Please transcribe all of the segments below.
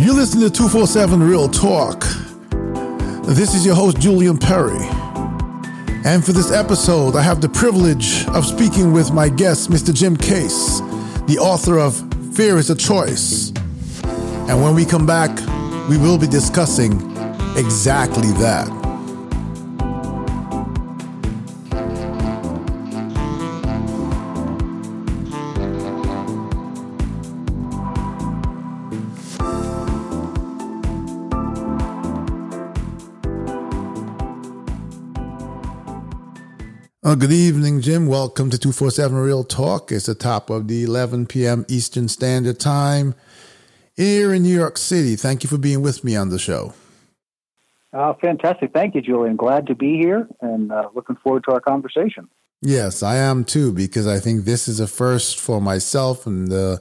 You listen to 247 Real Talk. This is your host, Julian Perry. And for this episode, I have the privilege of speaking with my guest, Mr. Jim Case, the author of Fear is a Choice. And when we come back, we will be discussing exactly that. Uh, good evening, Jim. Welcome to 247 Real Talk. It's the top of the 11 p.m. Eastern Standard Time here in New York City. Thank you for being with me on the show. Uh, fantastic. Thank you, Julian. Glad to be here and uh, looking forward to our conversation. Yes, I am too, because I think this is a first for myself and the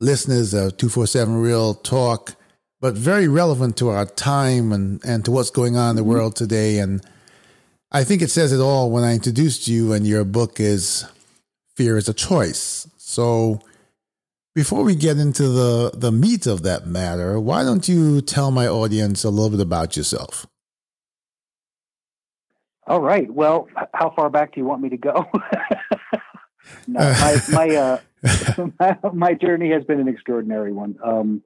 listeners of 247 Real Talk, but very relevant to our time and, and to what's going on in the mm-hmm. world today. And I think it says it all when I introduced you, and your book is Fear is a Choice. So, before we get into the, the meat of that matter, why don't you tell my audience a little bit about yourself? All right. Well, how far back do you want me to go? no, my my, uh, my, my journey has been an extraordinary one. Um,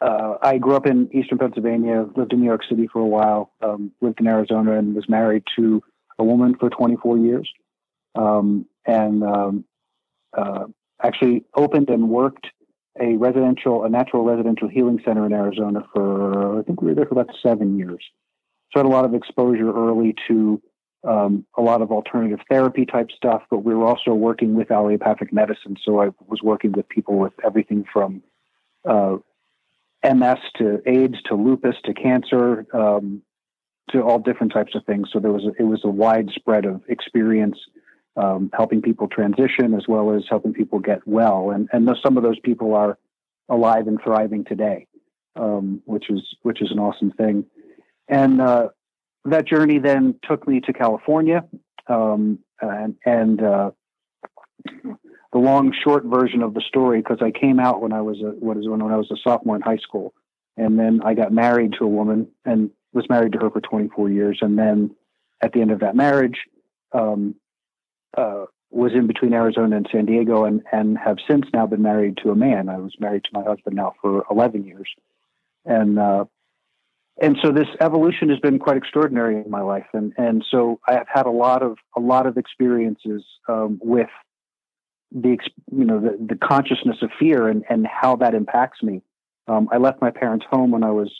uh, I grew up in Eastern Pennsylvania, lived in New York City for a while, um, lived in Arizona, and was married to a woman for 24 years. Um, and um, uh, actually opened and worked a residential, a natural residential healing center in Arizona for, I think we were there for about seven years. So I had a lot of exposure early to um, a lot of alternative therapy type stuff, but we were also working with allopathic medicine. So I was working with people with everything from uh, MS to AIDS to lupus to cancer um, to all different types of things. So there was a, it was a widespread of experience um, helping people transition as well as helping people get well. And and some of those people are alive and thriving today, um, which is which is an awesome thing. And uh, that journey then took me to California, um, and, and uh, the long short version of the story because I came out when I was a what is when when I was a sophomore in high school, and then I got married to a woman and was married to her for 24 years, and then at the end of that marriage, um, uh, was in between Arizona and San Diego, and and have since now been married to a man. I was married to my husband now for 11 years, and uh, and so this evolution has been quite extraordinary in my life, and and so I have had a lot of a lot of experiences um, with the you know the, the consciousness of fear and, and how that impacts me. Um, I left my parents' home when I was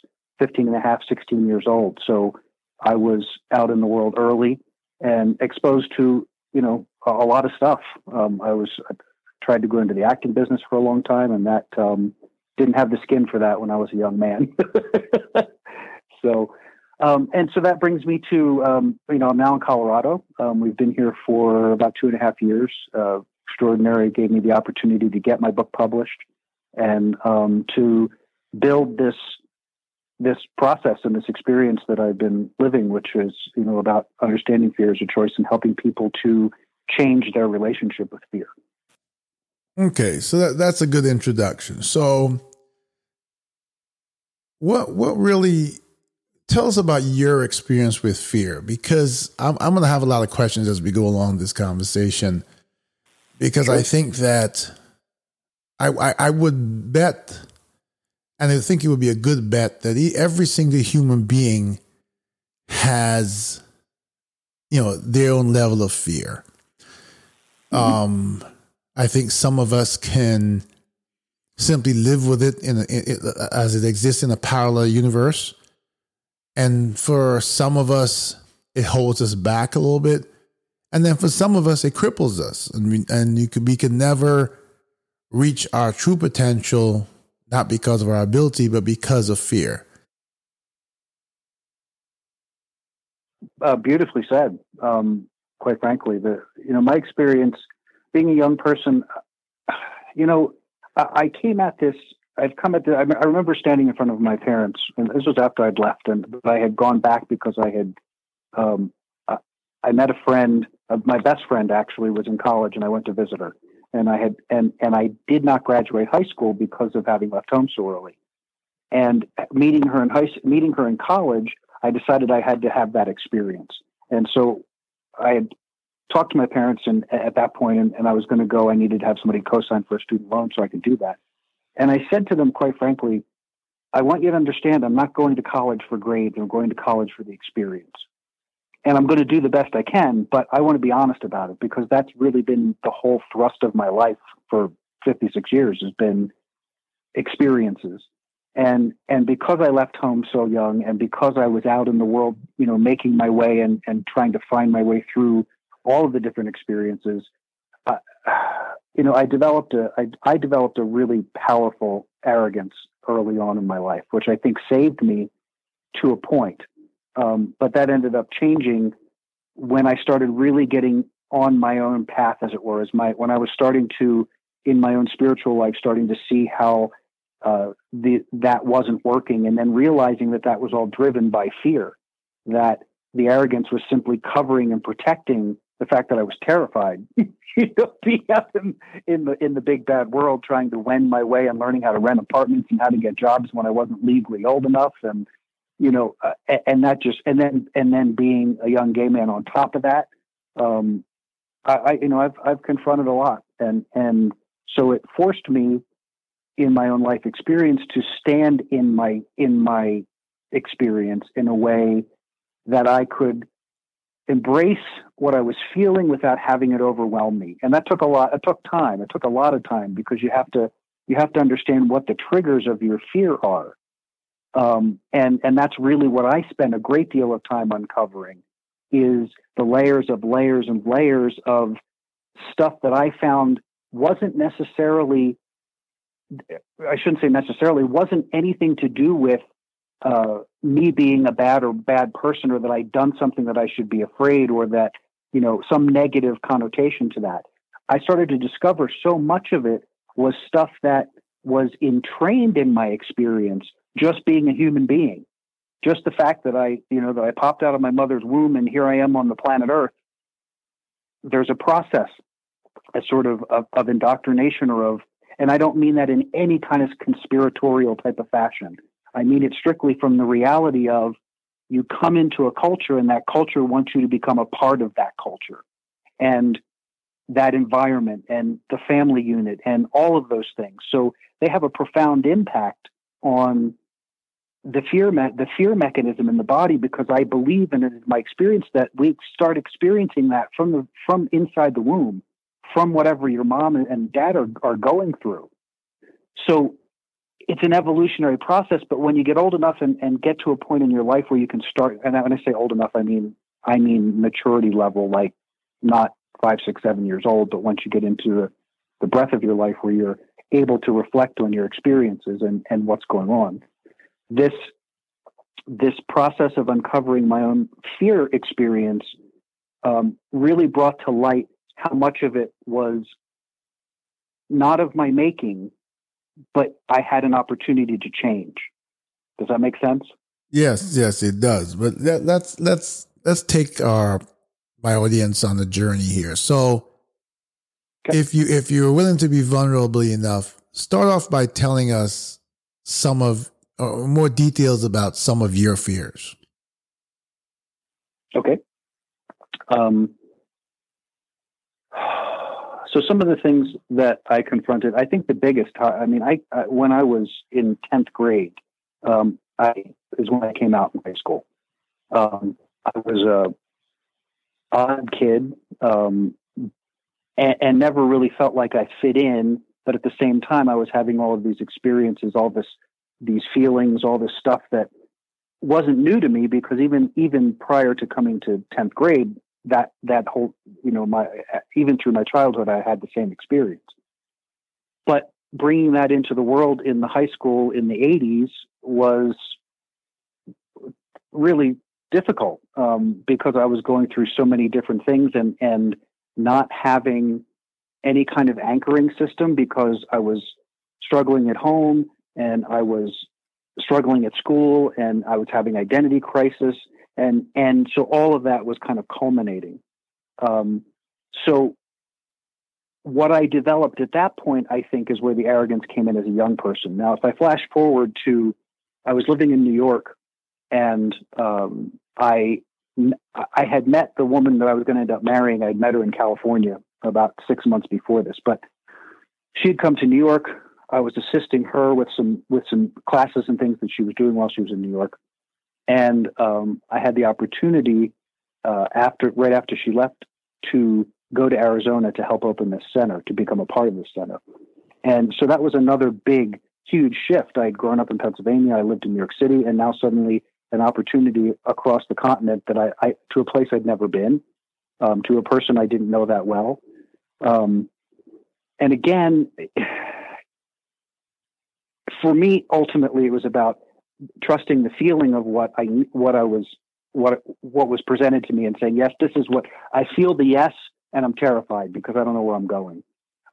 15 and a half, 16 years old. So I was out in the world early and exposed to you know a, a lot of stuff. Um, I was I tried to go into the acting business for a long time, and that um, didn't have the skin for that when I was a young man. so. Um, and so that brings me to, um, you know, I'm now in Colorado. Um, we've been here for about two and a half years. Uh, extraordinary. It gave me the opportunity to get my book published and um, to build this this process and this experience that I've been living, which is you know about understanding fear as a choice and helping people to change their relationship with fear. Okay, so that, that's a good introduction. So, what what really tell us about your experience with fear? Because I'm I'm going to have a lot of questions as we go along this conversation because. I think that I, I, I would bet, and I think it would be a good bet that every single human being has, you know, their own level of fear. Mm-hmm. Um, I think some of us can simply live with it in, a, in as it exists in a parallel universe, and for some of us, it holds us back a little bit and then for some of us, it cripples us, and we, and you could we can never reach our true potential, not because of our ability, but because of fear. Uh, beautifully said. Um, quite frankly, the you know my experience being a young person, you know, I, I came at this. I've come at the, I remember standing in front of my parents, and this was after I'd left, and I had gone back because I had um, I met a friend, uh, my best friend actually was in college, and I went to visit her. and I had and and I did not graduate high school because of having left home so early. And meeting her in high meeting her in college, I decided I had to have that experience. And so I had talked to my parents and at that point and, and I was going to go I needed to have somebody co-sign for a student loan so I could do that. And I said to them quite frankly, I want you to understand I'm not going to college for grades, I'm going to college for the experience and I'm going to do the best I can, but I want to be honest about it because that's really been the whole thrust of my life for 56 years has been experiences. And and because I left home so young and because I was out in the world, you know, making my way and and trying to find my way through all of the different experiences, uh, you know, I developed a I, I developed a really powerful arrogance early on in my life, which I think saved me to a point um, but that ended up changing when I started really getting on my own path, as it were, as my when I was starting to in my own spiritual life, starting to see how uh, the that wasn't working, and then realizing that that was all driven by fear, that the arrogance was simply covering and protecting the fact that I was terrified. you know, being out in, in the in the big bad world, trying to wend my way and learning how to rent apartments and how to get jobs when I wasn't legally old enough, and you know, uh, and that just and then and then being a young gay man on top of that, um, I, I you know I've I've confronted a lot, and and so it forced me in my own life experience to stand in my in my experience in a way that I could embrace what I was feeling without having it overwhelm me. And that took a lot it took time. It took a lot of time because you have to you have to understand what the triggers of your fear are. Um, and and that's really what I spend a great deal of time uncovering is the layers of layers and layers of stuff that I found wasn't necessarily I shouldn't say necessarily wasn't anything to do with uh, me being a bad or bad person or that I'd done something that I should be afraid or that you know some negative connotation to that. I started to discover so much of it was stuff that was entrained in my experience just being a human being. Just the fact that I, you know, that I popped out of my mother's womb and here I am on the planet Earth. There's a process, a sort of, of, of indoctrination or of, and I don't mean that in any kind of conspiratorial type of fashion. I mean it strictly from the reality of you come into a culture and that culture wants you to become a part of that culture and that environment and the family unit and all of those things. So they have a profound impact on the fear me- the fear mechanism in the body because I believe and in my experience that we start experiencing that from the from inside the womb, from whatever your mom and dad are, are going through. So it's an evolutionary process, but when you get old enough and, and get to a point in your life where you can start and when I say old enough, I mean I mean maturity level, like not five, six, seven years old, but once you get into the, the breadth of your life where you're able to reflect on your experiences and, and what's going on this this process of uncovering my own fear experience um, really brought to light how much of it was not of my making, but I had an opportunity to change. Does that make sense? Yes, yes, it does. But let, let's let's let's take our my audience on the journey here. So, okay. if you if you're willing to be vulnerable enough, start off by telling us some of or uh, more details about some of your fears. Okay. Um, so some of the things that I confronted, I think the biggest, I mean, I, I when I was in 10th grade, um, I is when I came out in high school. Um, I was a odd kid, um, and, and, never really felt like I fit in. But at the same time, I was having all of these experiences, all this these feelings, all this stuff that wasn't new to me because even even prior to coming to 10th grade, that that whole you know my even through my childhood, I had the same experience. But bringing that into the world in the high school in the 80s was really difficult um, because I was going through so many different things and and not having any kind of anchoring system because I was struggling at home and I was struggling at school and I was having identity crisis and and so all of that was kind of culminating. Um, so what I developed at that point, I think, is where the arrogance came in as a young person. Now, if I flash forward to, I was living in New York, and um, I I had met the woman that I was going to end up marrying. I had met her in California about six months before this, but she had come to New York. I was assisting her with some with some classes and things that she was doing while she was in New York, and um, I had the opportunity uh, after right after she left to go to Arizona to help open this center, to become a part of this center. And so that was another big, huge shift. I had grown up in Pennsylvania, I lived in New York City, and now suddenly an opportunity across the continent that I, I to a place I'd never been, um, to a person I didn't know that well. Um, and again, for me, ultimately, it was about trusting the feeling of what I what I was what what was presented to me and saying yes, this is what I feel. The yes, and I'm terrified because I don't know where I'm going.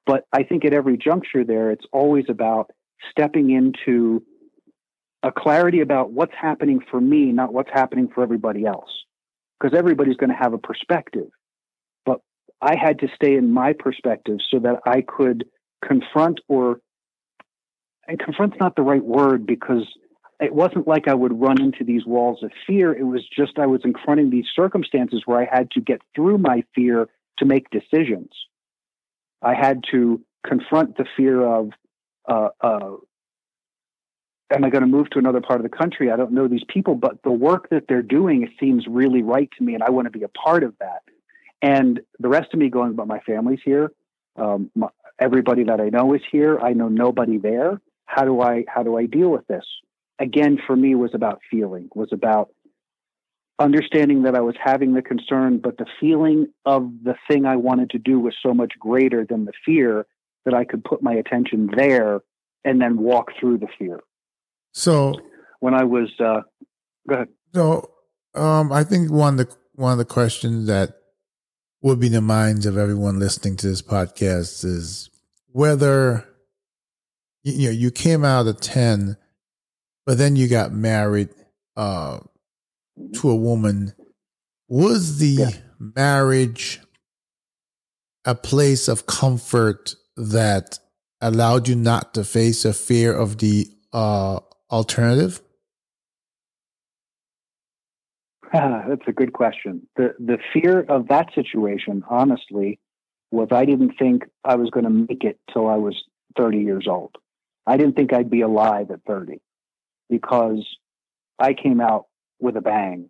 But I think at every juncture there, it's always about stepping into a clarity about what's happening for me, not what's happening for everybody else. Because everybody's going to have a perspective. But I had to stay in my perspective so that I could confront or, and confront's not the right word because it wasn't like I would run into these walls of fear. It was just I was confronting these circumstances where I had to get through my fear to make decisions. I had to confront the fear of, uh, uh, am I going to move to another part of the country? I don't know these people, but the work that they're doing seems really right to me, and I want to be a part of that. And the rest of me going, but my family's here. Um, my, everybody that I know is here. I know nobody there. How do I how do I deal with this? Again, for me, was about feeling. Was about understanding that I was having the concern, but the feeling of the thing I wanted to do was so much greater than the fear that I could put my attention there and then walk through the fear. So when I was, uh, go ahead. So um, I think one of the one of the questions that would be in the minds of everyone listening to this podcast is whether you know you came out of ten, but then you got married. Uh, to a woman, was the yeah. marriage a place of comfort that allowed you not to face a fear of the uh, alternative? Ah, that's a good question. The the fear of that situation, honestly, was I didn't think I was going to make it till I was 30 years old. I didn't think I'd be alive at 30 because I came out with a bang.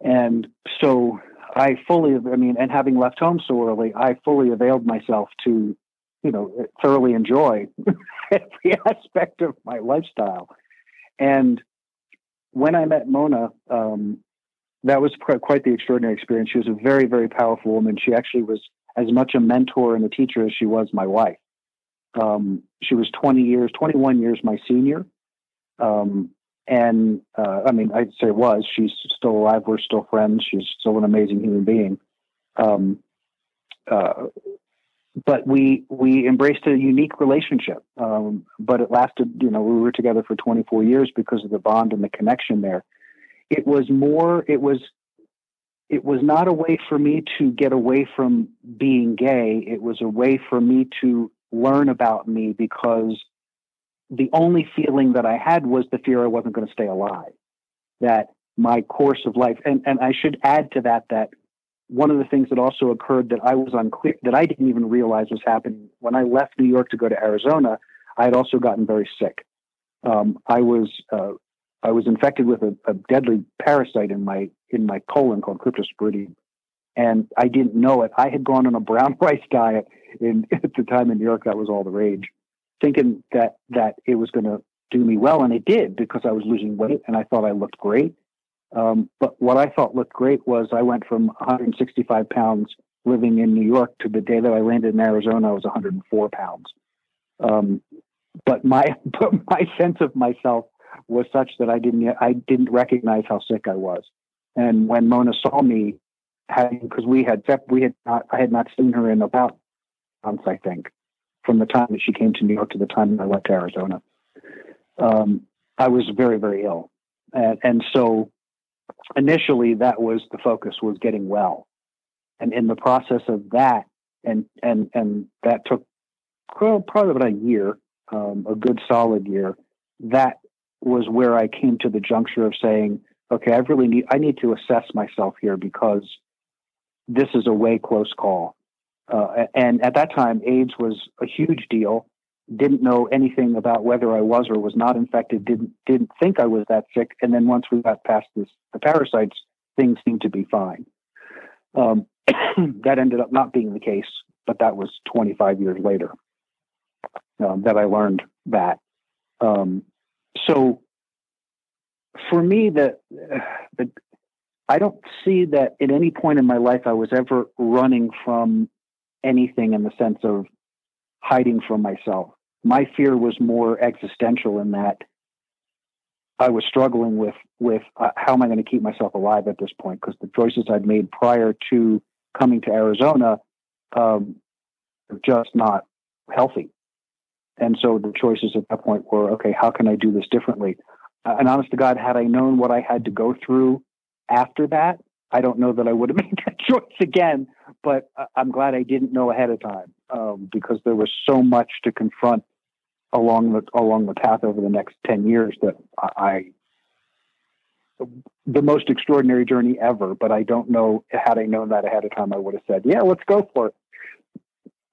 And so I fully, I mean, and having left home so early, I fully availed myself to, you know, thoroughly enjoy every aspect of my lifestyle. And when I met Mona, um, that was quite the extraordinary experience. She was a very, very powerful woman. She actually was as much a mentor and a teacher as she was my wife. Um, she was 20 years, 21 years my senior. Um, and uh, I mean, I'd say it was. She's still alive. We're still friends. She's still an amazing human being. Um, uh, but we we embraced a unique relationship. Um, but it lasted. You know, we were together for 24 years because of the bond and the connection there. It was more. It was. It was not a way for me to get away from being gay. It was a way for me to learn about me because the only feeling that I had was the fear I wasn't going to stay alive. That my course of life, and, and I should add to that that one of the things that also occurred that I was unclear, that I didn't even realize was happening when I left New York to go to Arizona, I had also gotten very sick. Um, I was uh, I was infected with a, a, deadly parasite in my in my colon called Cryptosporidium, and I didn't know it. I had gone on a brown rice diet in at the time in New York. That was all the rage, thinking that that it was going to do me well, and it did because I was losing weight and I thought I looked great. Um, but what I thought looked great was I went from 165 pounds living in New York to the day that I landed in Arizona, I was 104 pounds. Um, but my but my sense of myself was such that I didn't I didn't recognize how sick I was. And when Mona saw me, because we had we had not I had not seen her in about months, I think from the time that she came to New York to the time that I went to Arizona. Um, I was very, very ill. And, and so initially that was the focus was getting well. And in the process of that, and and and that took well, probably about a year, um, a good solid year. That was where I came to the juncture of saying, okay, I really need I need to assess myself here because this is a way close call. Uh, and at that time, AIDS was a huge deal. Didn't know anything about whether I was or was not infected. Didn't didn't think I was that sick. And then once we got past this, the parasites, things seemed to be fine. Um, that ended up not being the case, but that was 25 years later um, that I learned that. Um, so for me, the, the I don't see that at any point in my life I was ever running from anything in the sense of hiding from myself. My fear was more existential in that I was struggling with with uh, how am I going to keep myself alive at this point because the choices I'd made prior to coming to Arizona um, just not healthy. And so the choices at that point were, okay, how can I do this differently? Uh, and honest to God, had I known what I had to go through after that, I don't know that I would have made that choice again. But I'm glad I didn't know ahead of time um, because there was so much to confront along the along the path over the next ten years that I the most extraordinary journey ever. But I don't know had I known that ahead of time, I would have said, "Yeah, let's go for it."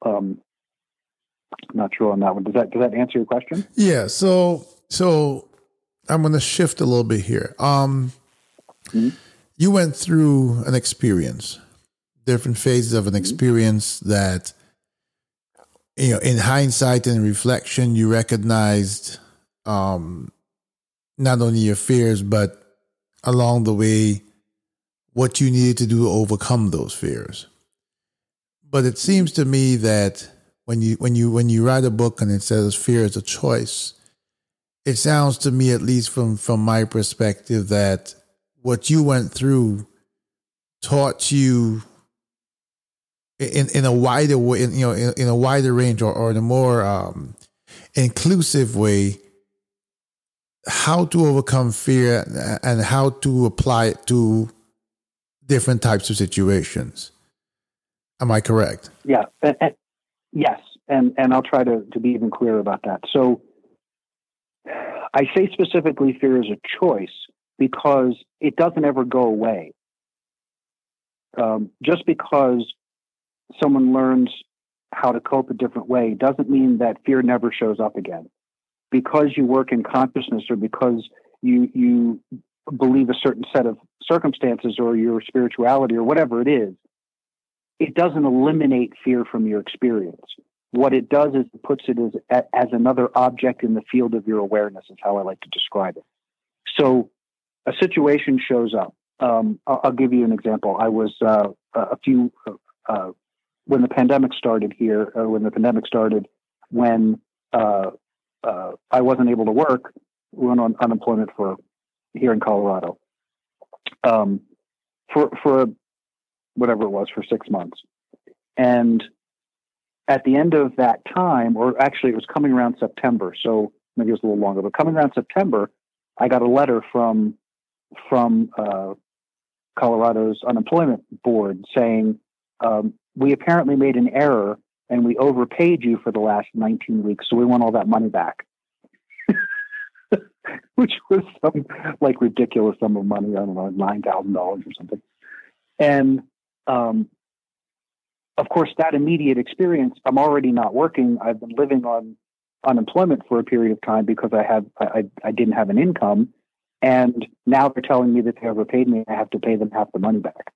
Um, not sure on that one. Does that does that answer your question? Yeah. So so I'm going to shift a little bit here. Um, mm-hmm. You went through an experience, different phases of an mm-hmm. experience that you know. In hindsight and reflection, you recognized um, not only your fears, but along the way, what you needed to do to overcome those fears. But it seems to me that when you when you when you write a book and it says fear is a choice, it sounds to me, at least from from my perspective, that what you went through taught you in in a wider way, in, you know, in, in a wider range or, or in a more um, inclusive way, how to overcome fear and how to apply it to different types of situations. Am I correct? Yeah, Yes, and and I'll try to to be even clearer about that. So I say specifically fear is a choice because it doesn't ever go away. Um, just because someone learns how to cope a different way doesn't mean that fear never shows up again. Because you work in consciousness or because you you believe a certain set of circumstances or your spirituality or whatever it is, it doesn't eliminate fear from your experience. What it does is it puts it as, as another object in the field of your awareness, is how I like to describe it. So a situation shows up. Um, I'll, I'll, give you an example. I was uh, a few, uh, when the pandemic started here, uh, when the pandemic started, when uh, uh, I wasn't able to work, we went on unemployment for here in Colorado. Um, for for whatever it was, for six months. And at the end of that time, or actually it was coming around September, so maybe it was a little longer, but coming around September, I got a letter from from uh, Colorado's unemployment board saying um, we apparently made an error and we overpaid you for the last 19 weeks, so we want all that money back. Which was some like ridiculous sum of money. I don't know, nine thousand dollars or something. And um, of course, that immediate experience, I'm already not working. I've been living on unemployment for a period of time because I have I, I didn't have an income, and now they're telling me that they overpaid me. I have to pay them half the money back.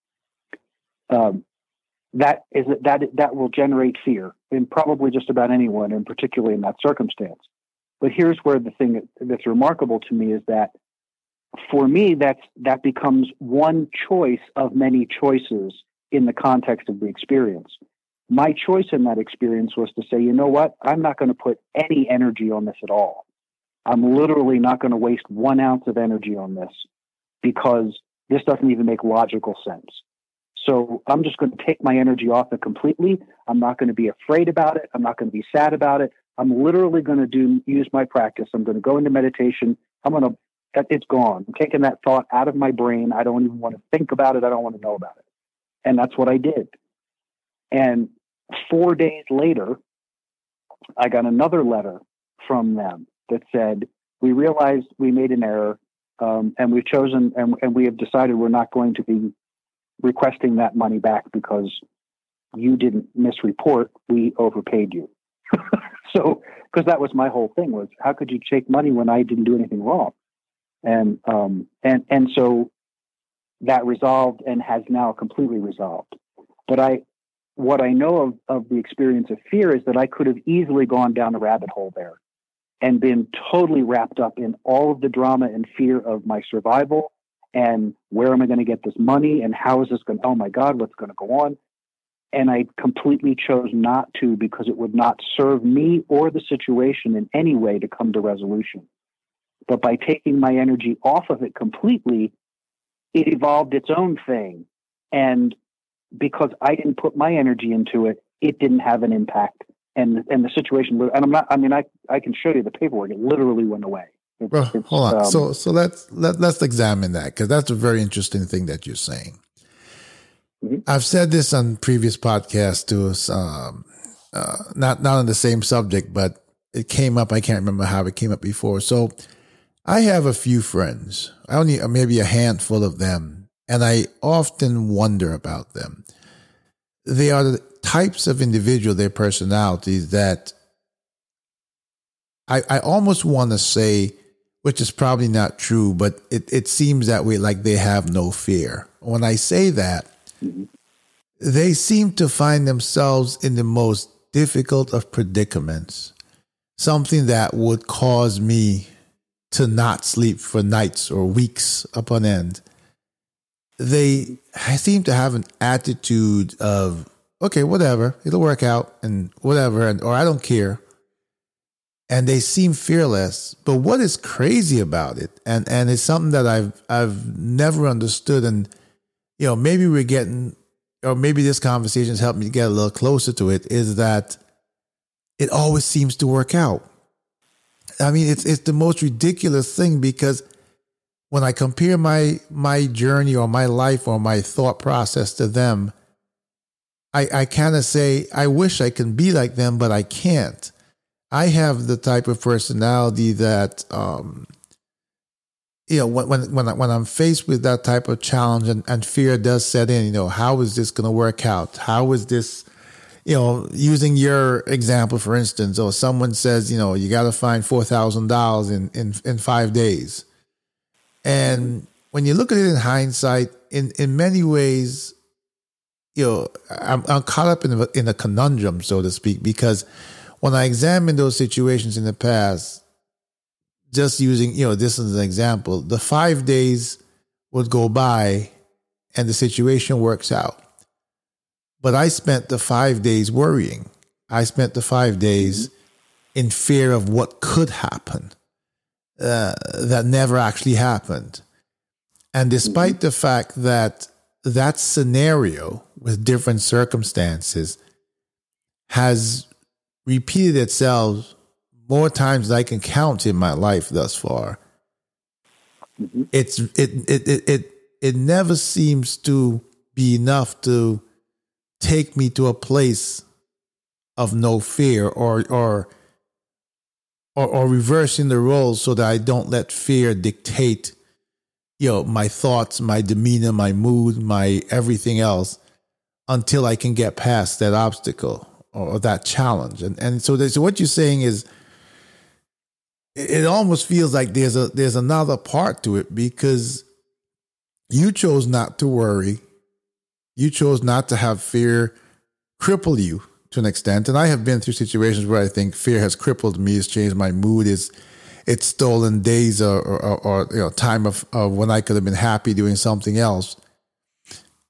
Um, that is that that will generate fear in probably just about anyone, and particularly in that circumstance. But here's where the thing that's remarkable to me is that for me, that's that becomes one choice of many choices in the context of the experience. My choice in that experience was to say, you know what? I'm not going to put any energy on this at all. I'm literally not going to waste one ounce of energy on this because this doesn't even make logical sense. So I'm just going to take my energy off it completely. I'm not going to be afraid about it. I'm not going to be sad about it. I'm literally going to do use my practice. I'm going to go into meditation. I'm going to it's gone. I'm taking that thought out of my brain. I don't even want to think about it. I don't want to know about it. And that's what I did. And four days later, I got another letter from them that said, We realized we made an error um, and we've chosen and, and we have decided we're not going to be requesting that money back because you didn't misreport, we overpaid you. so, because that was my whole thing was how could you take money when I didn't do anything wrong? And um, and and so that resolved and has now completely resolved. But I, what I know of, of the experience of fear is that I could have easily gone down the rabbit hole there and been totally wrapped up in all of the drama and fear of my survival and where am I going to get this money and how is this going to, oh my God, what's going to go on? And I completely chose not to because it would not serve me or the situation in any way to come to resolution. But by taking my energy off of it completely, it evolved its own thing. And because I didn't put my energy into it, it didn't have an impact. And and the situation, and I'm not. I mean, I I can show you the paperwork. It literally went away. It's, well, it's, hold on. Um, so so let's let let's examine that because that's a very interesting thing that you're saying. Mm-hmm. I've said this on previous podcasts to us, um, uh, not not on the same subject, but it came up. I can't remember how it came up before. So I have a few friends. I only maybe a handful of them, and I often wonder about them. They are the types of individual, their personalities that I, I almost want to say, which is probably not true, but it, it seems that way, like they have no fear. When I say that, they seem to find themselves in the most difficult of predicaments, something that would cause me to not sleep for nights or weeks upon end. They seem to have an attitude of, okay, whatever, it'll work out and whatever, and, or I don't care. And they seem fearless. But what is crazy about it, and, and it's something that I've I've never understood, and you know, maybe we're getting or maybe this conversation has helped me get a little closer to it, is that it always seems to work out I mean, it's it's the most ridiculous thing because when I compare my my journey or my life or my thought process to them, I I kind of say I wish I can be like them, but I can't. I have the type of personality that um, you know when when when, I, when I'm faced with that type of challenge and, and fear does set in, you know, how is this going to work out? How is this you know, using your example, for instance, or someone says, you know, you got to find four thousand dollars in in in five days, and when you look at it in hindsight, in in many ways, you know, I'm, I'm caught up in a, in a conundrum, so to speak, because when I examine those situations in the past, just using, you know, this as an example, the five days would go by, and the situation works out but I spent the five days worrying. I spent the five days in fear of what could happen uh, that never actually happened. And despite the fact that that scenario with different circumstances has repeated itself more times than I can count in my life thus far, mm-hmm. it's it, it it it it never seems to be enough to take me to a place of no fear or or or, or reversing the roles so that I don't let fear dictate you know my thoughts my demeanor my mood my everything else until I can get past that obstacle or, that challenge and and so, so what you're saying is it almost feels like there's a there's another part to it because you chose not to worry you chose not to have fear cripple you to an extent. And I have been through situations where I think fear has crippled me, it's changed my mood, it's it's stolen days or, or, or you know time of, of when I could have been happy doing something else.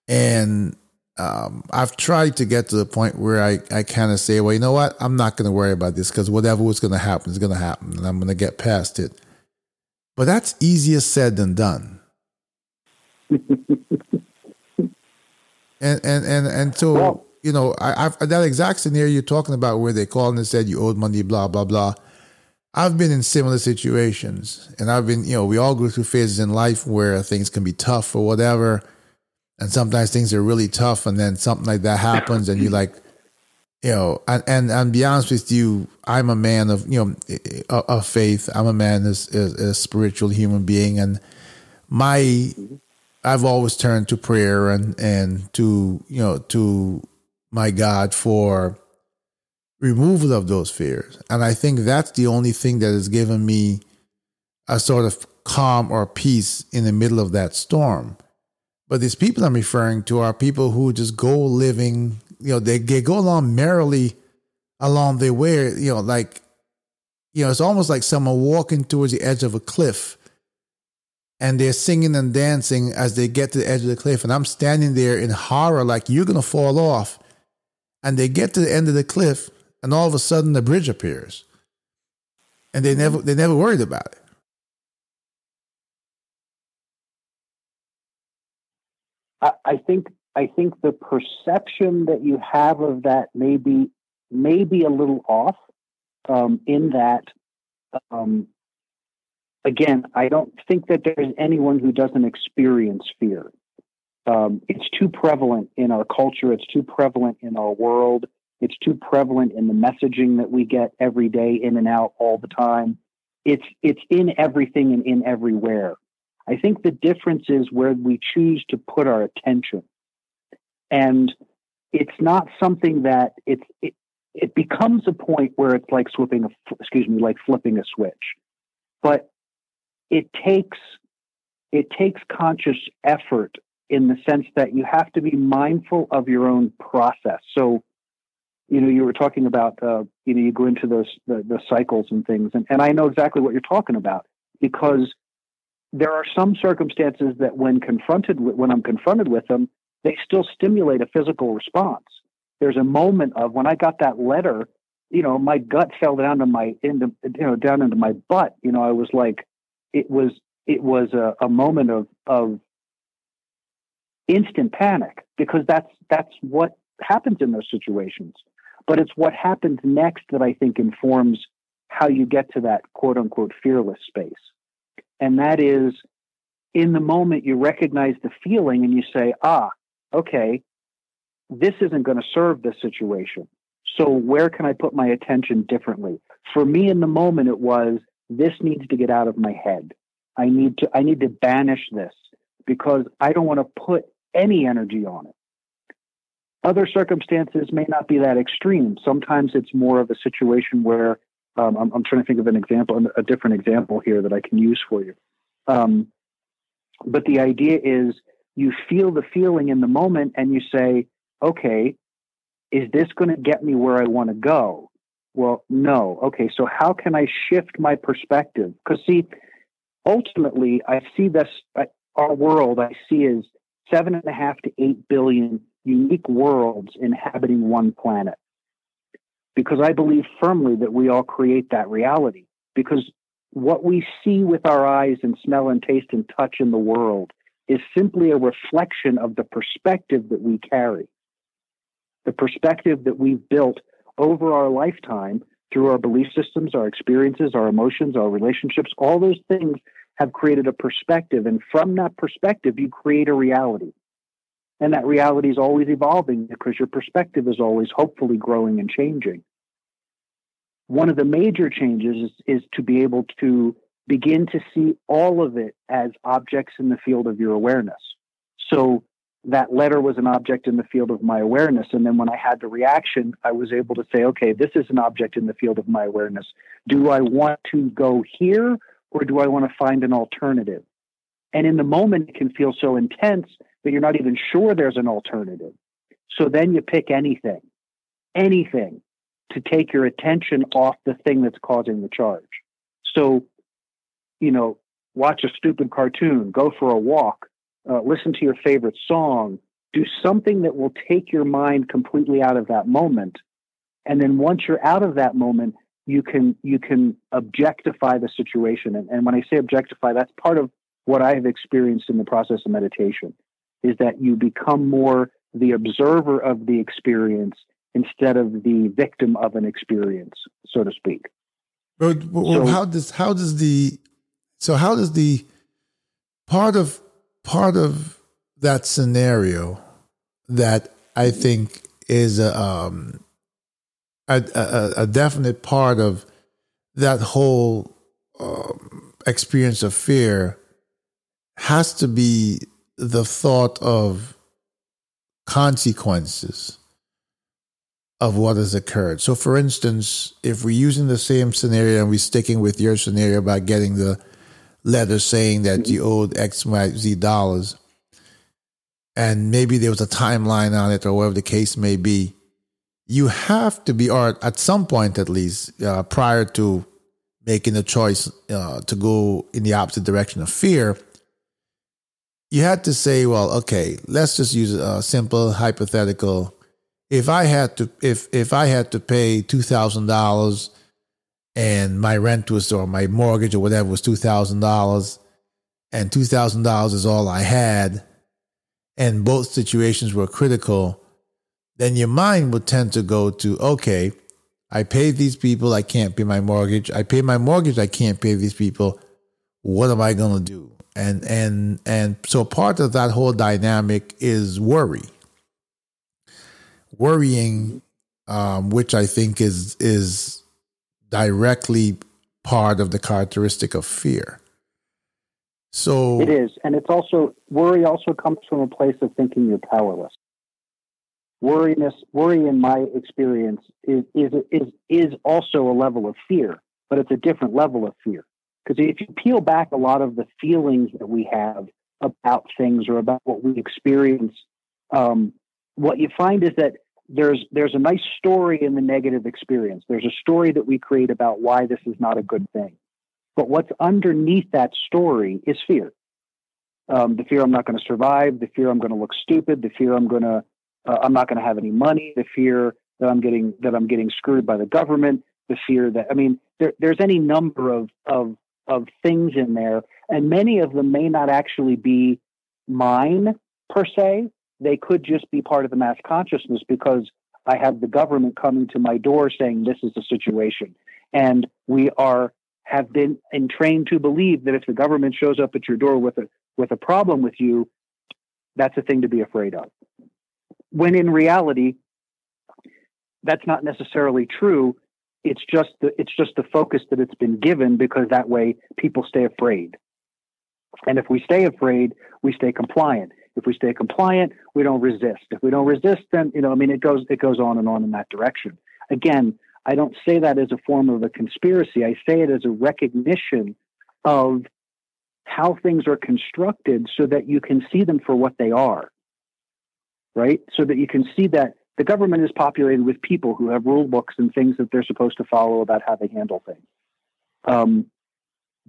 And um, I've tried to get to the point where I, I kind of say, well, you know what? I'm not going to worry about this because whatever was going to happen is going to happen and I'm going to get past it. But that's easier said than done. And and and and so you know, I, I've that exact scenario you're talking about where they called and said you owed money, blah blah blah. I've been in similar situations, and I've been, you know, we all go through phases in life where things can be tough or whatever, and sometimes things are really tough, and then something like that happens, and you're like, you know, and, and and be honest with you, I'm a man of you know of faith. I'm a man as a spiritual human being, and my I've always turned to prayer and and to you know to my God for removal of those fears. And I think that's the only thing that has given me a sort of calm or peace in the middle of that storm. But these people I'm referring to are people who just go living, you know, they, they go along merrily along their way, you know, like, you know, it's almost like someone walking towards the edge of a cliff and they're singing and dancing as they get to the edge of the cliff. And I'm standing there in horror, like you're going to fall off. And they get to the end of the cliff and all of a sudden the bridge appears, and they never they never worried about it. I, think I think the perception that you have of that may be may be a little off. Um, in that, um, again, I don't think that there's anyone who doesn't experience fear. Um, it's too prevalent in our culture. It's too prevalent in our world. It's too prevalent in the messaging that we get every day, in and out, all the time. It's it's in everything and in everywhere. I think the difference is where we choose to put our attention, and it's not something that it's it, it becomes a point where it's like flipping a excuse me like flipping a switch, but it takes it takes conscious effort in the sense that you have to be mindful of your own process. So you know, you were talking about, uh, you know, you go into those the, the cycles and things, and, and I know exactly what you're talking about because there are some circumstances that when confronted with, when I'm confronted with them, they still stimulate a physical response. There's a moment of when I got that letter, you know, my gut fell down to my into you know down into my butt. You know, I was like, it was it was a, a moment of of instant panic because that's that's what happens in those situations. But it's what happens next that I think informs how you get to that quote unquote fearless space. And that is in the moment you recognize the feeling and you say, ah, okay, this isn't going to serve this situation. So where can I put my attention differently? For me in the moment it was this needs to get out of my head. I need to I need to banish this because I don't want to put any energy on it. Other circumstances may not be that extreme. Sometimes it's more of a situation where um, I'm, I'm, trying to think of an example, a different example here that I can use for you. Um, but the idea is you feel the feeling in the moment and you say, okay, is this going to get me where I want to go? Well, no. Okay, so how can I shift my perspective? Because, see, ultimately, I see this, I, our world, I see as seven and a half to eight billion unique worlds inhabiting one planet. Because I believe firmly that we all create that reality. Because what we see with our eyes and smell and taste and touch in the world is simply a reflection of the perspective that we carry. The perspective that we've built over our lifetime through our belief systems, our experiences, our emotions, our relationships, all those things have created a perspective. And from that perspective, you create a reality. And that reality is always evolving because your perspective is always hopefully growing and changing. One of the major changes is, is to be able to begin to see all of it as objects in the field of your awareness. So that letter was an object in the field of my awareness. And then when I had the reaction, I was able to say, okay, this is an object in the field of my awareness. Do I want to go here or do I want to find an alternative? And in the moment, it can feel so intense that you're not even sure there's an alternative. So then you pick anything, anything to take your attention off the thing that's causing the charge. So, you know, watch a stupid cartoon, go for a walk, uh, listen to your favorite song, do something that will take your mind completely out of that moment. And then once you're out of that moment, you can you can objectify the situation. And, and when I say objectify, that's part of what I've experienced in the process of meditation is that you become more the observer of the experience instead of the victim of an experience, so to speak. But, but so, how does how does the so how does the part of part of that scenario that I think is a um, a, a, a definite part of that whole um, experience of fear has to be the thought of consequences of what has occurred. So, for instance, if we're using the same scenario and we're sticking with your scenario about getting the letter saying that you owed X, Y, Z dollars, and maybe there was a timeline on it or whatever the case may be, you have to be, or at some point at least, uh, prior to making a choice uh, to go in the opposite direction of fear, you had to say, well, okay, let's just use a simple hypothetical. If I had to, if if I had to pay two thousand dollars, and my rent was or my mortgage or whatever was two thousand dollars, and two thousand dollars is all I had, and both situations were critical, then your mind would tend to go to, okay, I pay these people, I can't pay my mortgage. I pay my mortgage, I can't pay these people. What am I going to do? And and and so part of that whole dynamic is worry. Worrying, um, which I think is is directly part of the characteristic of fear. So it is, and it's also worry. Also comes from a place of thinking you're powerless. Worriness, worry, in my experience, is is is is also a level of fear, but it's a different level of fear. Because if you peel back a lot of the feelings that we have about things or about what we experience, um, what you find is that there's there's a nice story in the negative experience. There's a story that we create about why this is not a good thing. But what's underneath that story is fear. Um, the fear I'm not going to survive, the fear I'm going to look stupid, the fear I'm going to uh, I'm not going to have any money, the fear that I'm getting that I'm getting screwed by the government, the fear that I mean there, there's any number of of of things in there, and many of them may not actually be mine per se. They could just be part of the mass consciousness because I have the government coming to my door saying this is the situation, and we are have been entrained to believe that if the government shows up at your door with a with a problem with you, that's a thing to be afraid of. When in reality, that's not necessarily true. It's just the it's just the focus that it's been given because that way people stay afraid. And if we stay afraid, we stay compliant. If we stay compliant, we don't resist. If we don't resist, then you know, I mean, it goes it goes on and on in that direction. Again, I don't say that as a form of a conspiracy. I say it as a recognition of how things are constructed so that you can see them for what they are. Right? So that you can see that the government is populated with people who have rule books and things that they're supposed to follow about how they handle things. Um,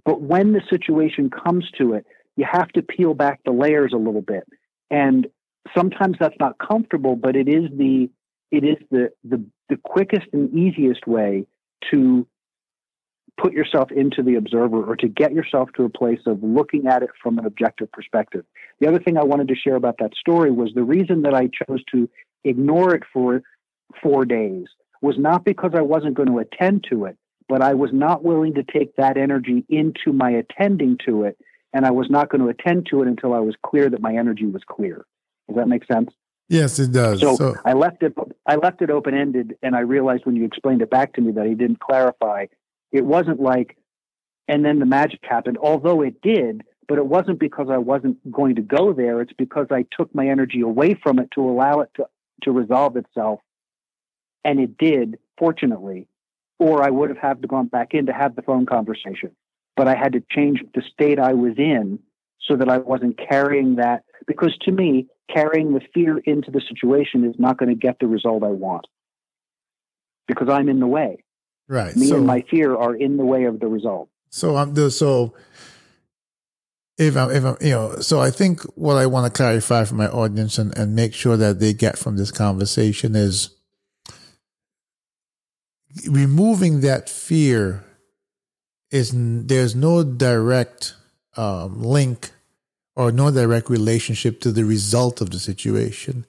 but when the situation comes to it, you have to peel back the layers a little bit. And sometimes that's not comfortable, but it is the it is the, the, the quickest and easiest way to put yourself into the observer or to get yourself to a place of looking at it from an objective perspective. The other thing I wanted to share about that story was the reason that I chose to ignore it for four days was not because I wasn't going to attend to it, but I was not willing to take that energy into my attending to it. And I was not going to attend to it until I was clear that my energy was clear. Does that make sense? Yes, it does. So, so I left it. I left it open ended, and I realized when you explained it back to me that he didn't clarify. It wasn't like, and then the magic happened. Although it did, but it wasn't because I wasn't going to go there. It's because I took my energy away from it to allow it to to resolve itself, and it did. Fortunately, or I would have had to gone back in to have the phone conversation. But I had to change the state I was in so that I wasn't carrying that. Because to me, carrying the fear into the situation is not going to get the result I want because I'm in the way. Right. Me so, and my fear are in the way of the result. So I'm the so if I'm if I'm you know so I think what I want to clarify for my audience and, and make sure that they get from this conversation is removing that fear is there's no direct um, link or no direct relationship to the result of the situation.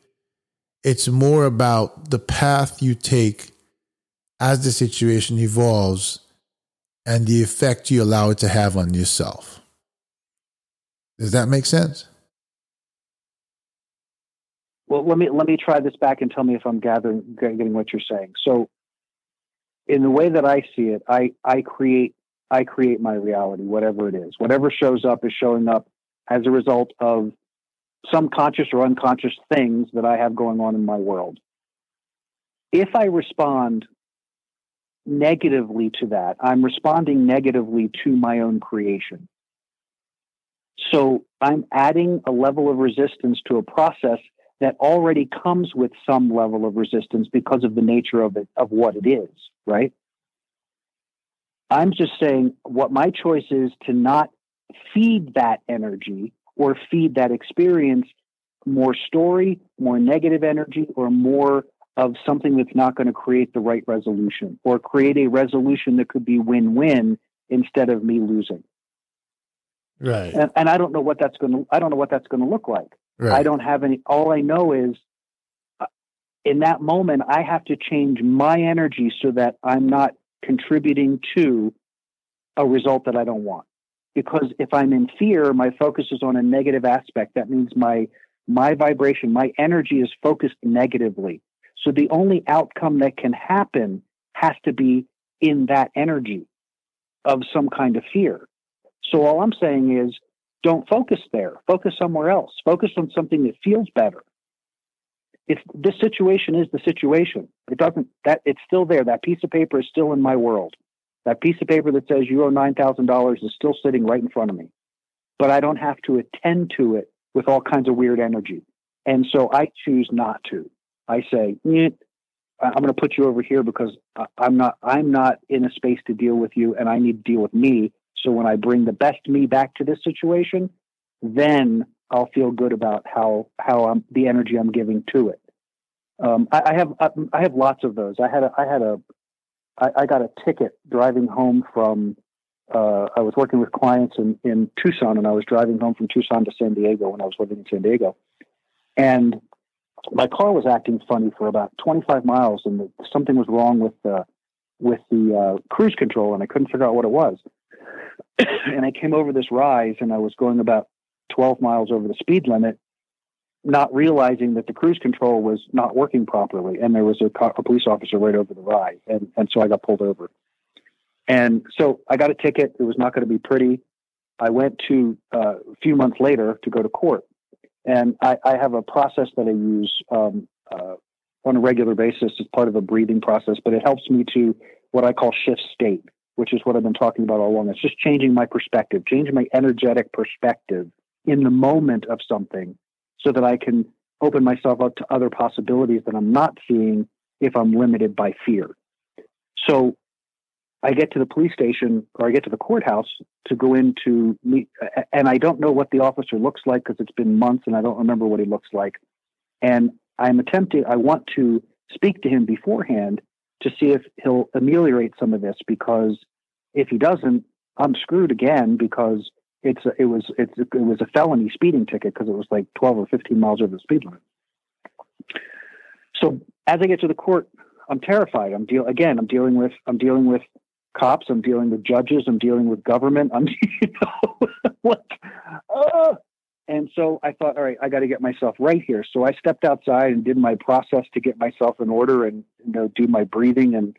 It's more about the path you take as the situation evolves and the effect you allow it to have on yourself. Does that make sense? Well, let me let me try this back and tell me if I'm gathering getting what you're saying. So, in the way that I see it, I, I create I create my reality, whatever it is. Whatever shows up is showing up as a result of some conscious or unconscious things that I have going on in my world. If I respond negatively to that, I'm responding negatively to my own creation. So I'm adding a level of resistance to a process that already comes with some level of resistance because of the nature of it, of what it is, right? I'm just saying what my choice is to not feed that energy or feed that experience more story, more negative energy, or more of something that's not going to create the right resolution or create a resolution that could be win win instead of me losing. Right. And, and, I don't know what that's going to, I don't know what that's going to look like. Right. I don't have any, all I know is uh, in that moment, I have to change my energy so that I'm not contributing to a result that I don't want. Because if I'm in fear, my focus is on a negative aspect. That means my my vibration, my energy is focused negatively. So the only outcome that can happen has to be in that energy of some kind of fear. So all I'm saying is don't focus there. Focus somewhere else. Focus on something that feels better. If this situation is the situation, it doesn't that it's still there. That piece of paper is still in my world. That piece of paper that says you owe nine thousand dollars is still sitting right in front of me. But I don't have to attend to it with all kinds of weird energy. And so I choose not to. I say, eh, I'm going to put you over here because I'm not I'm not in a space to deal with you and I need to deal with me. So when I bring the best me back to this situation, then I'll feel good about how how I'm, the energy I'm giving to it. Um, I, I, have I have lots of those. I had a I had a I, I got a ticket driving home from. Uh, I was working with clients in, in Tucson, and I was driving home from Tucson to San Diego when I was living in San Diego, and my car was acting funny for about 25 miles, and the, something was wrong with the with the uh, cruise control, and I couldn't figure out what it was. and I came over this rise, and I was going about 12 miles over the speed limit, not realizing that the cruise control was not working properly, and there was a, a police officer right over the rise, and and so I got pulled over. And so I got a ticket. It was not going to be pretty. I went to uh, a few months later to go to court, and I, I have a process that I use um, uh, on a regular basis as part of a breathing process, but it helps me to what I call shift state, which is what I've been talking about all along. It's just changing my perspective, changing my energetic perspective in the moment of something so that I can open myself up to other possibilities that I'm not seeing if I'm limited by fear. So I get to the police station or I get to the courthouse to go in to meet, and I don't know what the officer looks like because it's been months and I don't remember what he looks like. And I'm attempting, I want to speak to him beforehand to see if he'll ameliorate some of this because if he doesn't, I'm screwed again because it's a, it was it's it was a felony speeding ticket because it was like 12 or 15 miles over the speed limit. So as I get to the court, I'm terrified. I'm deal again. I'm dealing with I'm dealing with cops. I'm dealing with judges. I'm dealing with government. I'm you know what. Uh, and so I thought, all right, I got to get myself right here. So I stepped outside and did my process to get myself in order and you know do my breathing and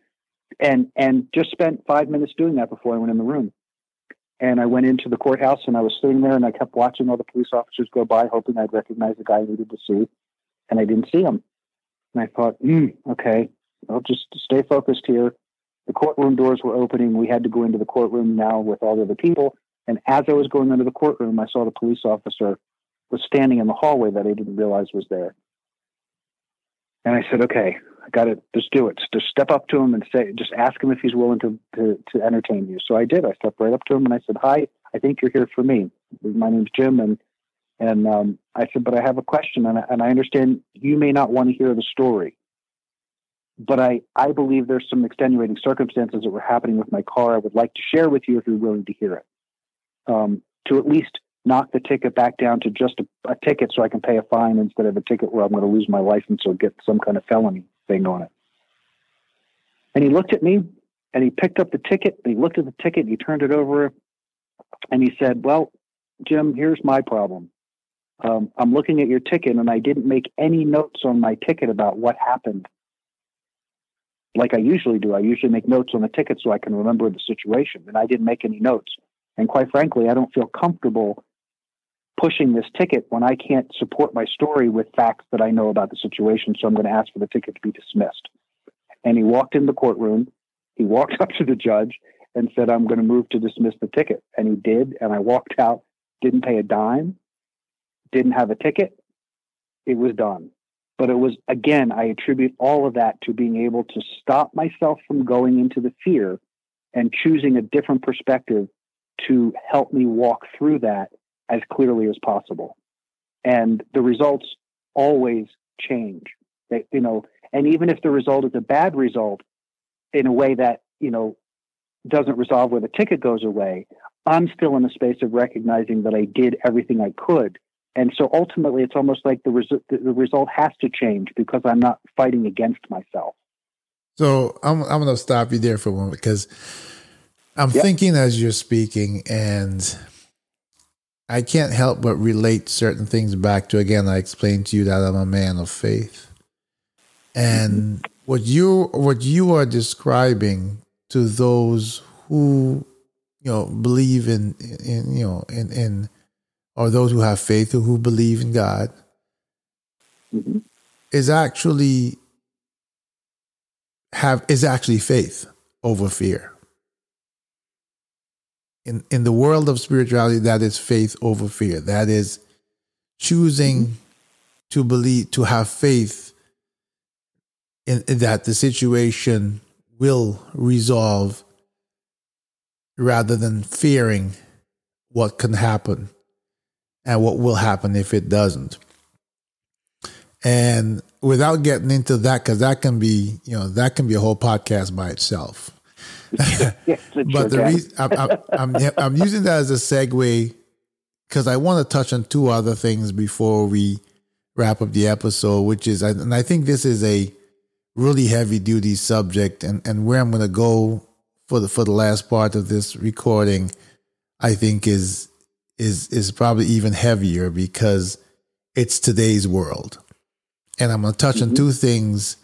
and and just spent five minutes doing that before I went in the room. And I went into the courthouse and I was sitting there and I kept watching all the police officers go by, hoping I'd recognize the guy I needed to see. And I didn't see him. And I thought, mm, okay, I'll just stay focused here. The courtroom doors were opening. We had to go into the courtroom now with all the other people. And as I was going into the courtroom, I saw the police officer was standing in the hallway that I didn't realize was there. And I said, okay, I got to just do it. Just step up to him and say, just ask him if he's willing to, to, to entertain you. So I did. I stepped right up to him and I said, hi, I think you're here for me. My name's Jim. And, and um, I said, but I have a question. And I, and I understand you may not want to hear the story, but I, I believe there's some extenuating circumstances that were happening with my car. I would like to share with you if you're willing to hear it. Um, to at least knock the ticket back down to just a, a, ticket so I can pay a fine instead of a ticket where I'm going to lose my license or get some kind of felony thing on it. And he looked at me and he picked up the ticket and he looked at the ticket and he turned it over and he said, Well, Jim, here's my problem. Um, I'm looking at your ticket and I didn't make any notes on my ticket about what happened. like I usually do. I usually make notes on the ticket so I can remember the situation, and I didn't make any notes. And quite frankly, I don't feel comfortable pushing this ticket when I can't support my story with facts that I know about the situation. So I'm going to ask for the ticket to be dismissed. And he walked in the courtroom. He walked up to the judge and said, I'm going to move to dismiss the ticket. And he did. And I walked out, didn't pay a dime, didn't have a ticket. It was done. But it was, again, I attribute all of that to being able to stop myself from going into the fear and choosing a different perspective to help me walk through that as clearly as possible. And the results always change. They, you know, and even if the result is a bad result in a way that, you know, doesn't resolve where the ticket goes away, I'm still in a space of recognizing that I did everything I could. And so ultimately, it's almost like the, res- the result has to change because I'm not fighting against myself. So I'm, I'm going to stop you there for a moment because I'm yep. thinking as you're speaking, and I can't help but relate certain things back to again. I explained to you that I'm a man of faith, and mm-hmm. what you what you are describing to those who you know believe in in you know in in or those who have faith or who believe in God mm-hmm. is actually have is actually faith over fear. In in the world of spirituality, that is faith over fear. That is choosing to believe to have faith in, in that the situation will resolve rather than fearing what can happen and what will happen if it doesn't. And without getting into that, because that can be, you know, that can be a whole podcast by itself. but the reason I'm, I'm, I'm, using that as a segue because I want to touch on two other things before we wrap up the episode, which is, and I think this is a really heavy duty subject and, and where I'm going to go for the, for the last part of this recording, I think is, is, is probably even heavier because it's today's world. And I'm going to touch mm-hmm. on two things.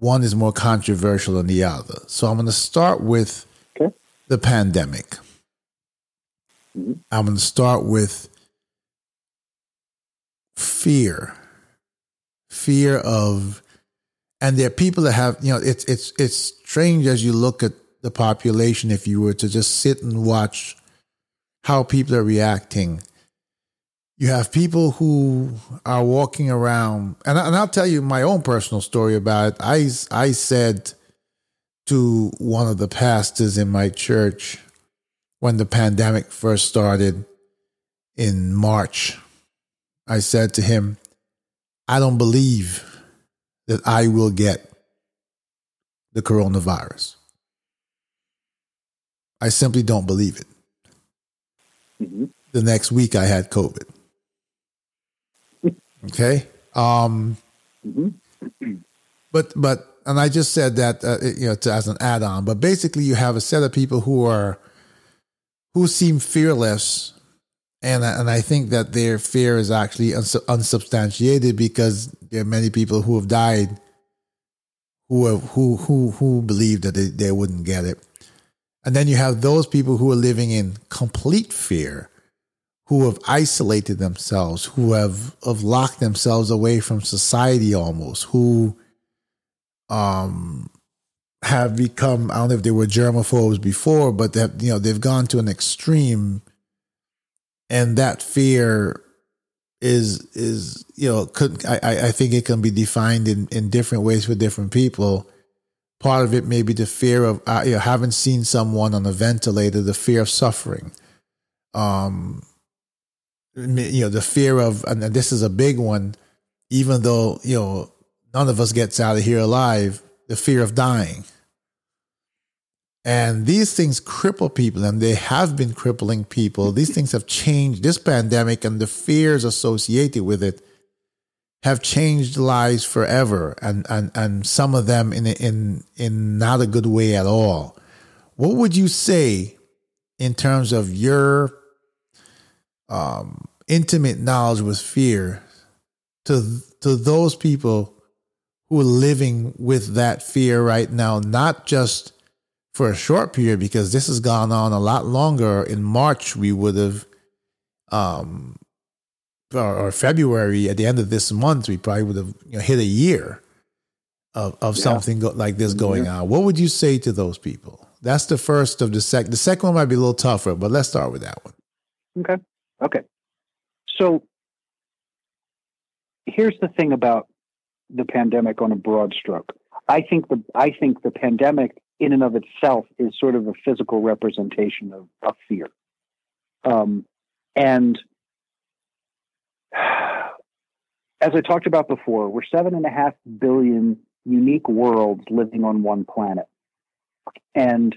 One is more controversial than the other. So I'm going to start with okay. the pandemic. Mm-hmm. I'm going to start with fear, fear of and there are people that have you know it's it's it's strange as you look at the population if you were to just sit and watch how people are reacting you have people who are walking around and, I, and i'll tell you my own personal story about it i i said to one of the pastors in my church when the pandemic first started in march i said to him i don't believe that I will get the coronavirus. I simply don't believe it. Mm-hmm. The next week I had COVID. Okay. Um, mm-hmm. but, but, and I just said that, uh, you know, to, as an add on, but basically you have a set of people who are, who seem fearless and and I think that their fear is actually unsubstantiated because there are many people who have died who have, who who who believe that they, they wouldn't get it, and then you have those people who are living in complete fear, who have isolated themselves, who have have locked themselves away from society almost, who um have become I don't know if they were germaphobes before, but that you know they've gone to an extreme and that fear is is you know could I I think it can be defined in in different ways for different people. Part of it may be the fear of uh, you know having seen someone on a ventilator, the fear of suffering, um, you know the fear of and this is a big one. Even though you know none of us gets out of here alive, the fear of dying and these things cripple people, and they have been crippling people. These things have changed. This pandemic and the fears associated with it have changed lives forever, and and and some of them in in in not a good way at all. What would you say in terms of your um, intimate knowledge with fear to to those people who are living with that fear right now, not just for a short period, because this has gone on a lot longer. In March, we would have, um, or, or February, at the end of this month, we probably would have you know, hit a year of, of yeah. something go, like this going yeah. on. What would you say to those people? That's the first of the second. The second one might be a little tougher, but let's start with that one. Okay. Okay. So here's the thing about the pandemic on a broad stroke. I think the I think the pandemic in and of itself is sort of a physical representation of, of fear. Um, and as I talked about before, we're seven and a half billion unique worlds living on one planet. And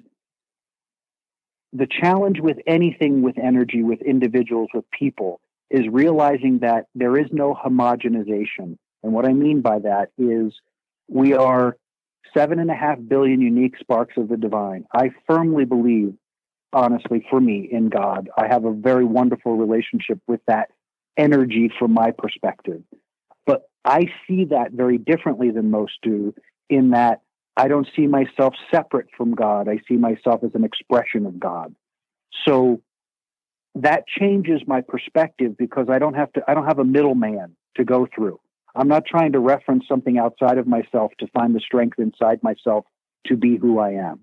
the challenge with anything with energy, with individuals, with people, is realizing that there is no homogenization. And what I mean by that is we are seven and a half billion unique sparks of the divine. I firmly believe, honestly, for me, in God. I have a very wonderful relationship with that energy from my perspective. But I see that very differently than most do, in that I don't see myself separate from God. I see myself as an expression of God. So that changes my perspective because I don't have to I don't have a middleman to go through. I'm not trying to reference something outside of myself to find the strength inside myself to be who I am.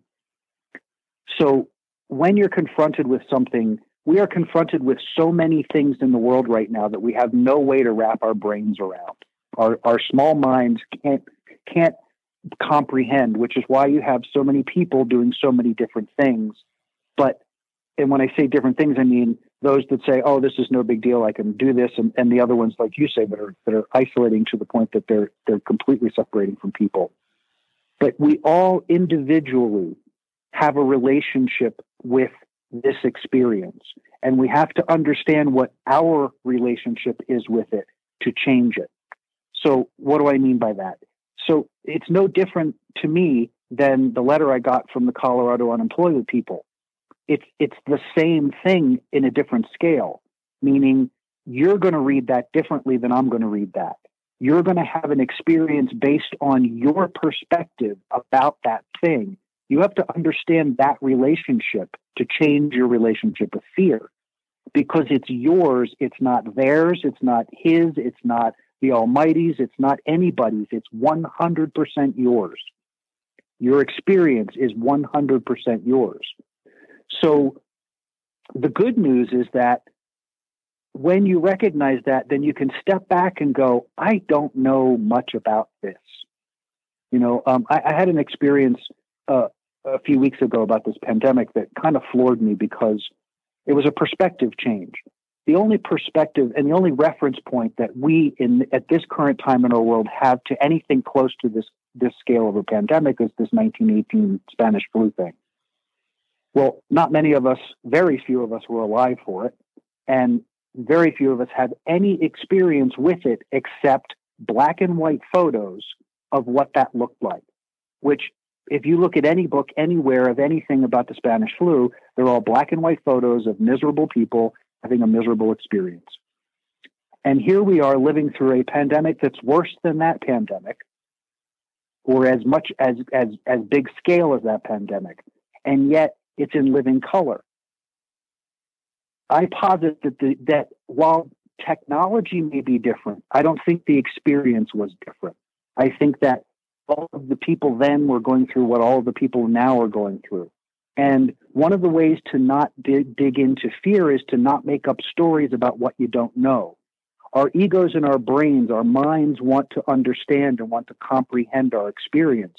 So when you're confronted with something, we are confronted with so many things in the world right now that we have no way to wrap our brains around. Our our small minds can't can't comprehend, which is why you have so many people doing so many different things. But and when I say different things, I mean those that say, "Oh, this is no big deal. I can do this," and, and the other ones, like you say, that are that are isolating to the point that they're they're completely separating from people. But we all individually have a relationship with this experience, and we have to understand what our relationship is with it to change it. So, what do I mean by that? So, it's no different to me than the letter I got from the Colorado unemployment people it's it's the same thing in a different scale, meaning you're going to read that differently than I'm going to read that. You're going to have an experience based on your perspective about that thing. You have to understand that relationship to change your relationship with fear because it's yours. It's not theirs. It's not his. It's not the Almighty's. It's not anybody's. It's 100% yours. Your experience is 100% yours. So the good news is that when you recognize that, then you can step back and go, I don't know much about this. You know, um, I, I, had an experience uh, a few weeks ago about this pandemic that kind of floored me because it was a perspective change. The only perspective and the only reference point that we in at this current time in our world have to anything close to this this scale of a pandemic is this 1918 Spanish flu thing. Well, not many of us, very few of us were alive for it. And very few of us had any experience with it except black and white photos of what that looked like, which if you look at any book anywhere of anything about the Spanish flu, they're all black and white photos of miserable people having a miserable experience. And here we are living through a pandemic that's worse than that pandemic, or as much as as as big scale as that pandemic. And yet it's in living color. I posit that, the, that while technology may be different, I don't think the experience was different. I think that all of the people then were going through what all of the people now are going through. And one of the ways to not dig, dig into fear is to not make up stories about what you don't know. Our egos and our brains, our minds want to understand and want to comprehend our experience.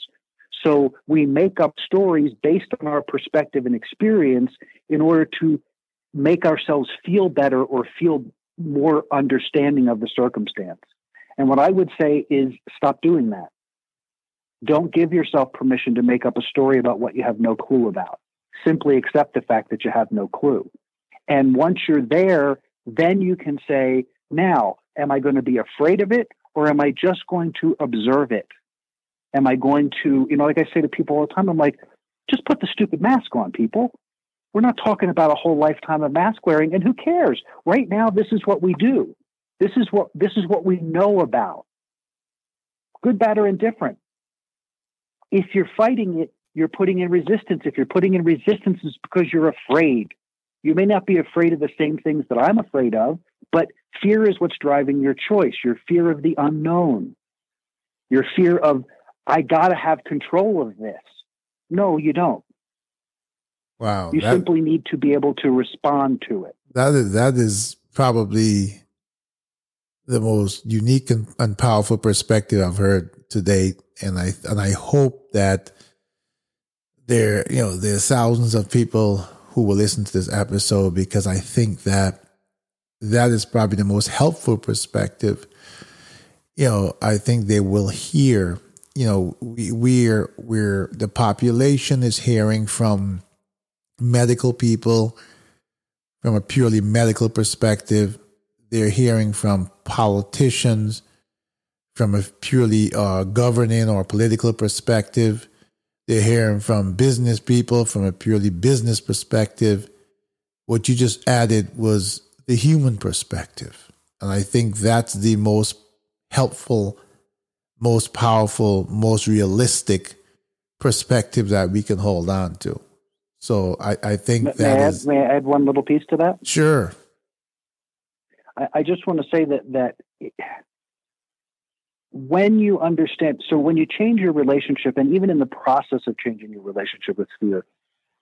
So we make up stories based on our perspective and experience in order to make ourselves feel better or feel more understanding of the circumstance. And what I would say is stop doing that. Don't give yourself permission to make up a story about what you have no clue about. Simply accept the fact that you have no clue. And once you're there, then you can say, now, am I going to be afraid of it or am I just going to observe it? Am I going to, you know, like I say to people all the time, I'm like, just put the stupid mask on, people. We're not talking about a whole lifetime of mask wearing, and who cares? Right now, this is what we do. This is what this is what we know about. good, bad, or indifferent. If you're fighting it, you're putting in resistance. If you're putting in resistance, it's because you're afraid. You may not be afraid of the same things that I'm afraid of, but fear is what's driving your choice. Your fear of the unknown, your fear of, I got to have control of this. No, you don't. Wow. You that, simply need to be able to respond to it. That is, that is probably the most unique and, and powerful perspective I've heard to date. And I, and I hope that there, you know, there's thousands of people who will listen to this episode because I think that that is probably the most helpful perspective. You know, I think they will hear, you know, we, we're, we're, the population is hearing from medical people from a purely medical perspective. They're hearing from politicians from a purely uh, governing or political perspective. They're hearing from business people from a purely business perspective. What you just added was the human perspective. And I think that's the most helpful, most powerful, most realistic perspective that we can hold on to. So I, I think may, that may I, is, add, may I add one little piece to that? Sure. I, I just want to say that that when you understand, so when you change your relationship, and even in the process of changing your relationship with fear,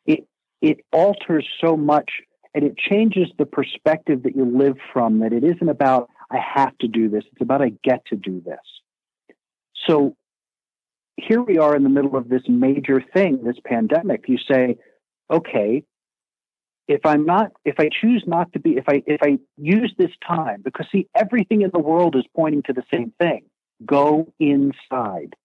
it it alters so much, and it changes the perspective that you live from. That it isn't about I have to do this; it's about I get to do this. So here we are in the middle of this major thing, this pandemic. You say, okay, if I'm not, if I choose not to be, if I if I use this time, because see, everything in the world is pointing to the same thing Go inside.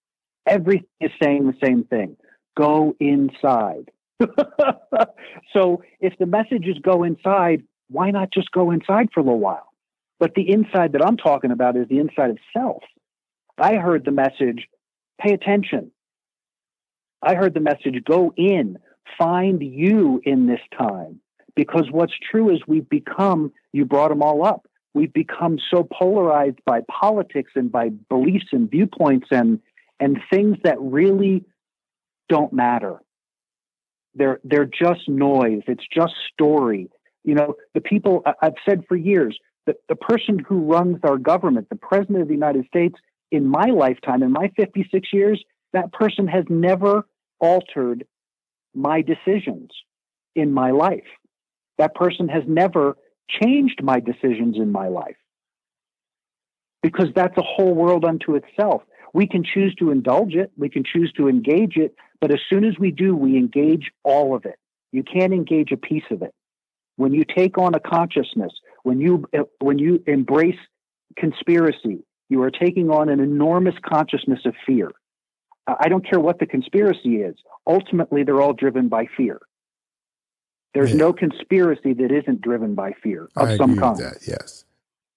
Everything is saying the same thing. Go inside. so if the message is go inside, why not just go inside for a little while? But the inside that I'm talking about is the inside of self. I heard the message, pay attention. I heard the message, go in, find you in this time. Because what's true is we've become, you brought them all up, we've become so polarized by politics and by beliefs and viewpoints and and things that really don't matter. They're they're just noise. It's just story. You know, the people I've said for years that the person who runs our government, the president of the United States, in my lifetime, in my 56 years, that person has never altered my decisions in my life. That person has never changed my decisions in my life. Because that's a whole world unto itself. We can choose to indulge it, we can choose to engage it, but as soon as we do, we engage all of it. You can't engage a piece of it. When you take on a consciousness, when you when you embrace conspiracy, you are taking on an enormous consciousness of fear. I don't care what the conspiracy is. Ultimately, they're all driven by fear. There's yeah. no conspiracy that isn't driven by fear of I some kind. That, yes.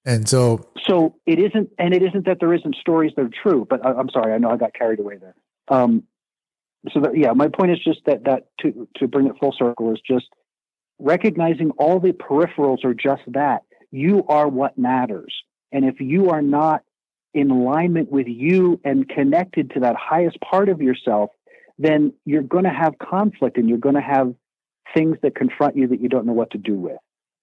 And so, so it isn't, and it isn't that there isn't stories that are true. But I, am sorry, I know I got carried away there. Um, so that, yeah, my point is just that that to to bring it full circle is just recognizing all the peripherals are just that. You are what matters, and if you are not in alignment with you and connected to that highest part of yourself, then you're going to have conflict and you're going to have things that confront you that you don't know what to do with.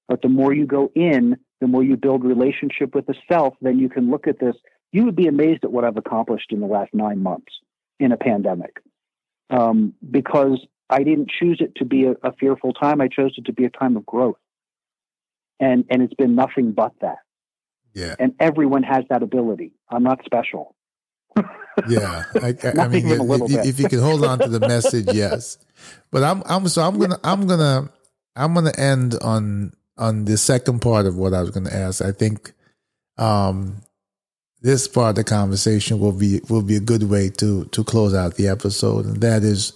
But the more you go in, the more you build relationship with the self, then you can look at this. You would be amazed at what I've accomplished in the last nine months in a pandemic. Um, because I didn't choose it to be a, a fearful time. I chose it to be a time of growth. And, and it's been nothing but that. Yeah. And everyone has that ability. I'm not special. yeah, I, I, mean, if, if, you can hold on to the message, yes. But I'm, I'm so I'm gonna, I'm gonna, I'm gonna end on on the second part of what I was gonna ask. I think, um, this part of the conversation will be will be a good way to to close out the episode, and that is,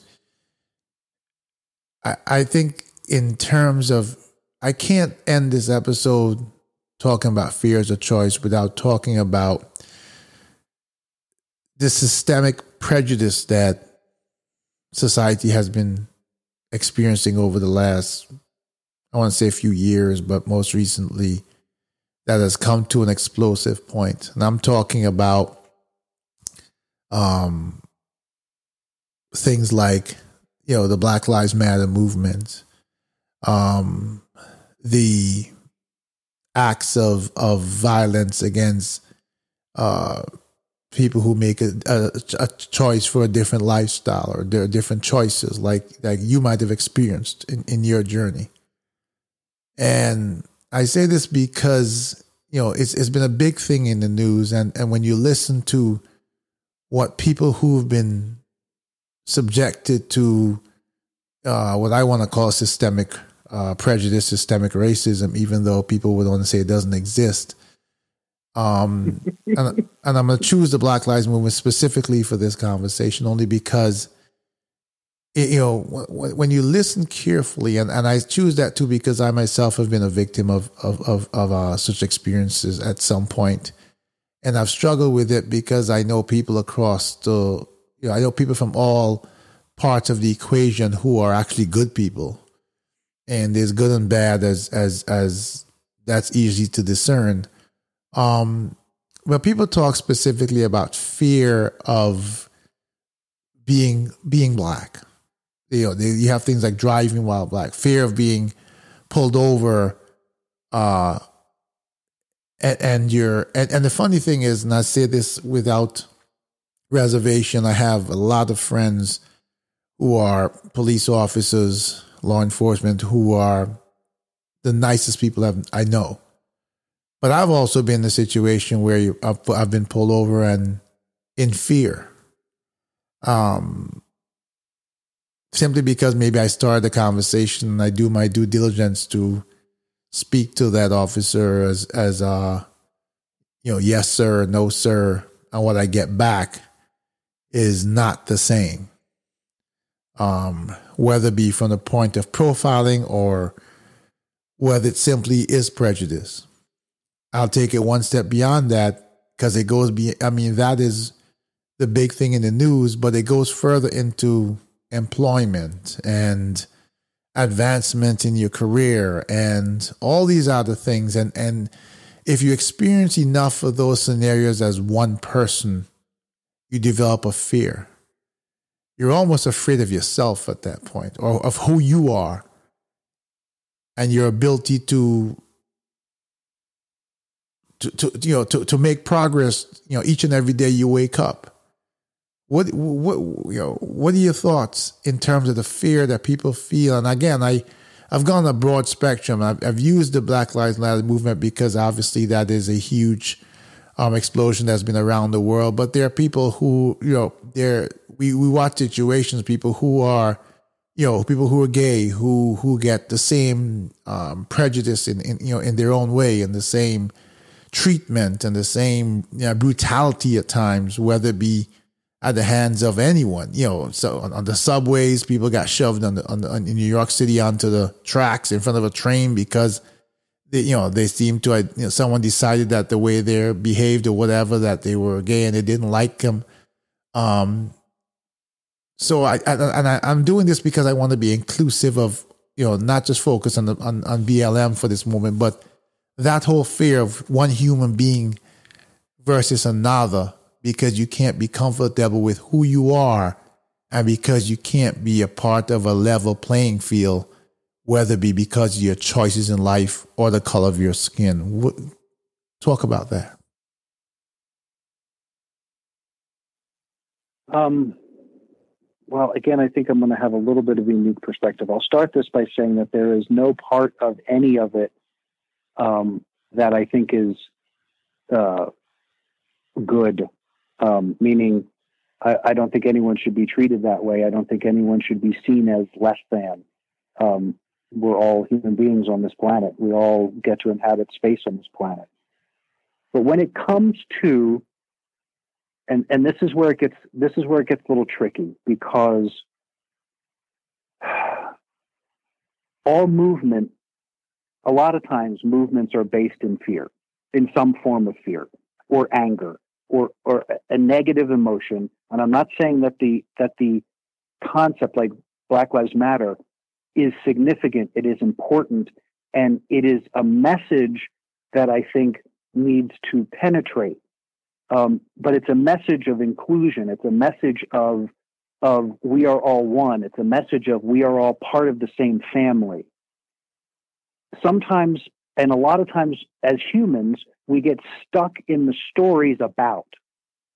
I I think in terms of I can't end this episode talking about fear as a choice without talking about the systemic prejudice that society has been experiencing over the last, I want to say a few years, but most recently, that has come to an explosive point. And I'm talking about um, things like you know the Black Lives Matter movement, um, the acts of of violence against uh, people who make a, a, a, choice for a different lifestyle or there are different choices like like you might have experienced in, in your journey. And I say this because you know it's it's been a big thing in the news and and when you listen to what people who've been subjected to uh, what I want to call systemic uh, prejudice, systemic racism, even though people would want to say it doesn't exist. Um, and, and I'm going to choose the Black Lives Movement specifically for this conversation only because, it, you know, when, when, you listen carefully, and, and I choose that too because I myself have been a victim of of of, of uh, such experiences at some point, and I've struggled with it because I know people across the, you know, I know people from all parts of the equation who are actually good people, and there's good and bad as as as that's easy to discern um, but people talk specifically about fear of being being black. You know, they, you have things like driving while black, fear of being pulled over, uh, and, and you're and, and the funny thing is, and I say this without reservation, I have a lot of friends who are police officers, law enforcement, who are the nicest people I've, I know. But I've also been in a situation where you, I've, been pulled over and in fear. Um, simply because maybe I started the conversation and I do my due diligence to speak to that officer as as uh you know yes sir no sir and what I get back is not the same um whether it be from the point of profiling or whether it simply is prejudice I'll take it one step beyond that because it goes be I mean that is the big thing in the news, but it goes further into employment and advancement in your career and all these other things and and if you experience enough of those scenarios as one person, you develop a fear. You're almost afraid of yourself at that point or of who you are and your ability to to, to you know to, to make progress you know each and every day you wake up. What what you know what are your thoughts in terms of the fear that people feel? And again i i've gone a broad spectrum. I've, I've used the black lives matter movement because obviously that is a huge um, explosion that's been around the world. But there are people who you know there we, we watch situations people who are you know people who are gay who who get the same um, prejudice in, in you know in their own way and the same treatment and the same you know, brutality at times, whether it be at the hands of anyone. You know, so on, on the subways, people got shoved on the, on the, in New York City onto the tracks in front of a train because they, you know they seemed to you know, someone decided that the way they behaved or whatever that they were gay and they didn't like them. Um, so I, I and I, I'm doing this because I want to be inclusive of you know not just focus on the on, on BLM for this moment, but that whole fear of one human being versus another because you can't be comfortable with who you are and because you can't be a part of a level playing field, whether it be because of your choices in life or the color of your skin. Talk about that. Um, well, again, I think I'm going to have a little bit of a unique perspective. I'll start this by saying that there is no part of any of it um, that I think is uh, good, um, meaning I, I, don't think anyone should be treated that way. I don't think anyone should be seen as less than. Um, we're all human beings on this planet. We all get to inhabit space on this planet. But when it comes to and and this is where it gets this is where it gets a little tricky because all movement a lot of times movements are based in fear, in some form of fear or anger or or a negative emotion. And I'm not saying that the that the concept like Black Lives Matter is significant. It is important, and it is a message that I think needs to penetrate. Um, but it's a message of inclusion. It's a message of of we are all one. It's a message of we are all part of the same family. Sometimes, and a lot of times, as humans, we get stuck in the stories about,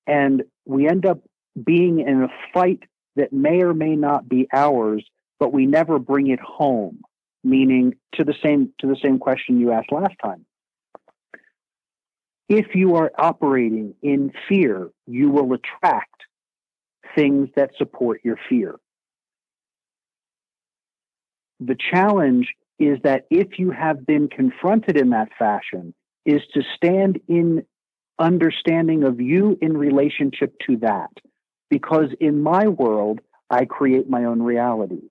and we end up being in a fight that may or may not be ours, but we never bring it home. Meaning to the same to the same question you asked last time. If you are operating in fear, you will attract things that support your fear. The challenge is that if you have been confronted in that fashion, is to stand in understanding of you in relationship to that. Because in my world, I create my own reality.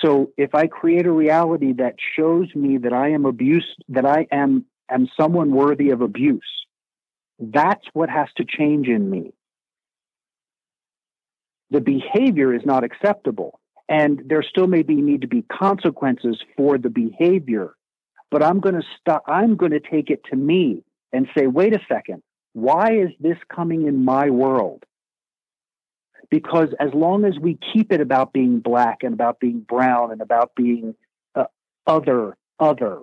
So if I create a reality that shows me that I am abused, that I am, am someone worthy of abuse, that's what has to change in me. The behavior is not acceptable. And there still may be need to be consequences for the behavior. But I'm going to stop, I'm going to take it to me and say, wait a second, why is this coming in my world? Because as long as we keep it about being black and about being brown and about being uh, other, other,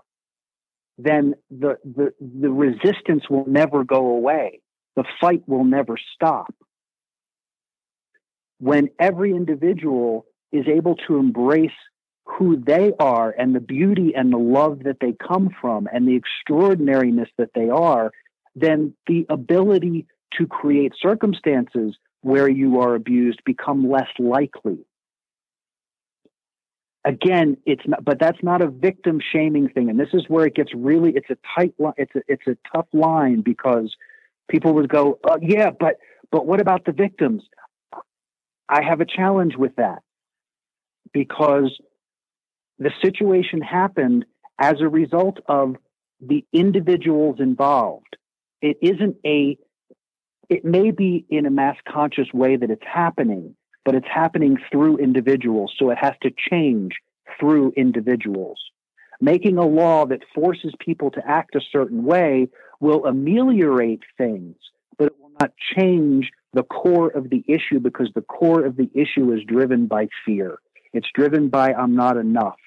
then the, the, the resistance will never go away. The fight will never stop. When every individual is able to embrace who they are and the beauty and the love that they come from and the extraordinariness that they are, then the ability to create circumstances where you are abused become less likely. Again, it's not, but that's not a victim shaming thing, and this is where it gets really. It's a tight line. It's a it's a tough line because people would go, uh, yeah, but but what about the victims? I have a challenge with that because the situation happened as a result of the individuals involved. It isn't a, it may be in a mass conscious way that it's happening, but it's happening through individuals. So it has to change through individuals. Making a law that forces people to act a certain way will ameliorate things, but it will not change the core of the issue because the core of the issue is driven by fear. It's driven by I'm not enough.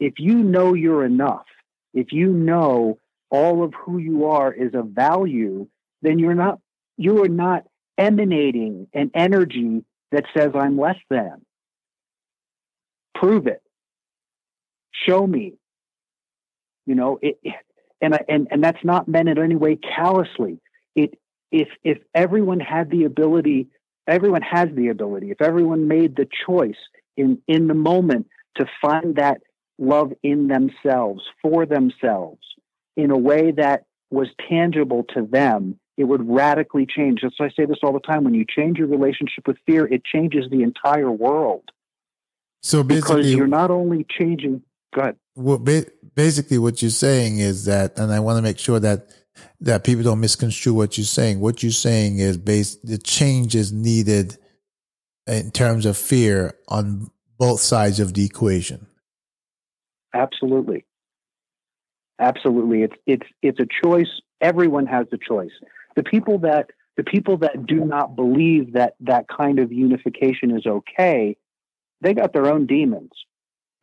If you know you're enough, if you know all of who you are is of value, then you're not you are not emanating an energy that says I'm less than. Prove it. Show me. You know, it and and and that's not meant in any way callously. It if if everyone had the ability, everyone has the ability. If everyone made the choice in in the moment to find that love in themselves for themselves in a way that was tangible to them it would radically change. That's why i say this all the time. When you change your relationship with fear it changes the entire world. So basically because you're not only changing go ahead. Well, basically what you're saying is that and i want to make sure that that people don't misconstrue what you're saying. What you're saying is based the change is needed in terms of fear on both sides of the equation. Absolutely. Absolutely. It's it's it's a choice. Everyone has a choice. The people that the people that do not believe that that kind of unification is okay, they got their own demons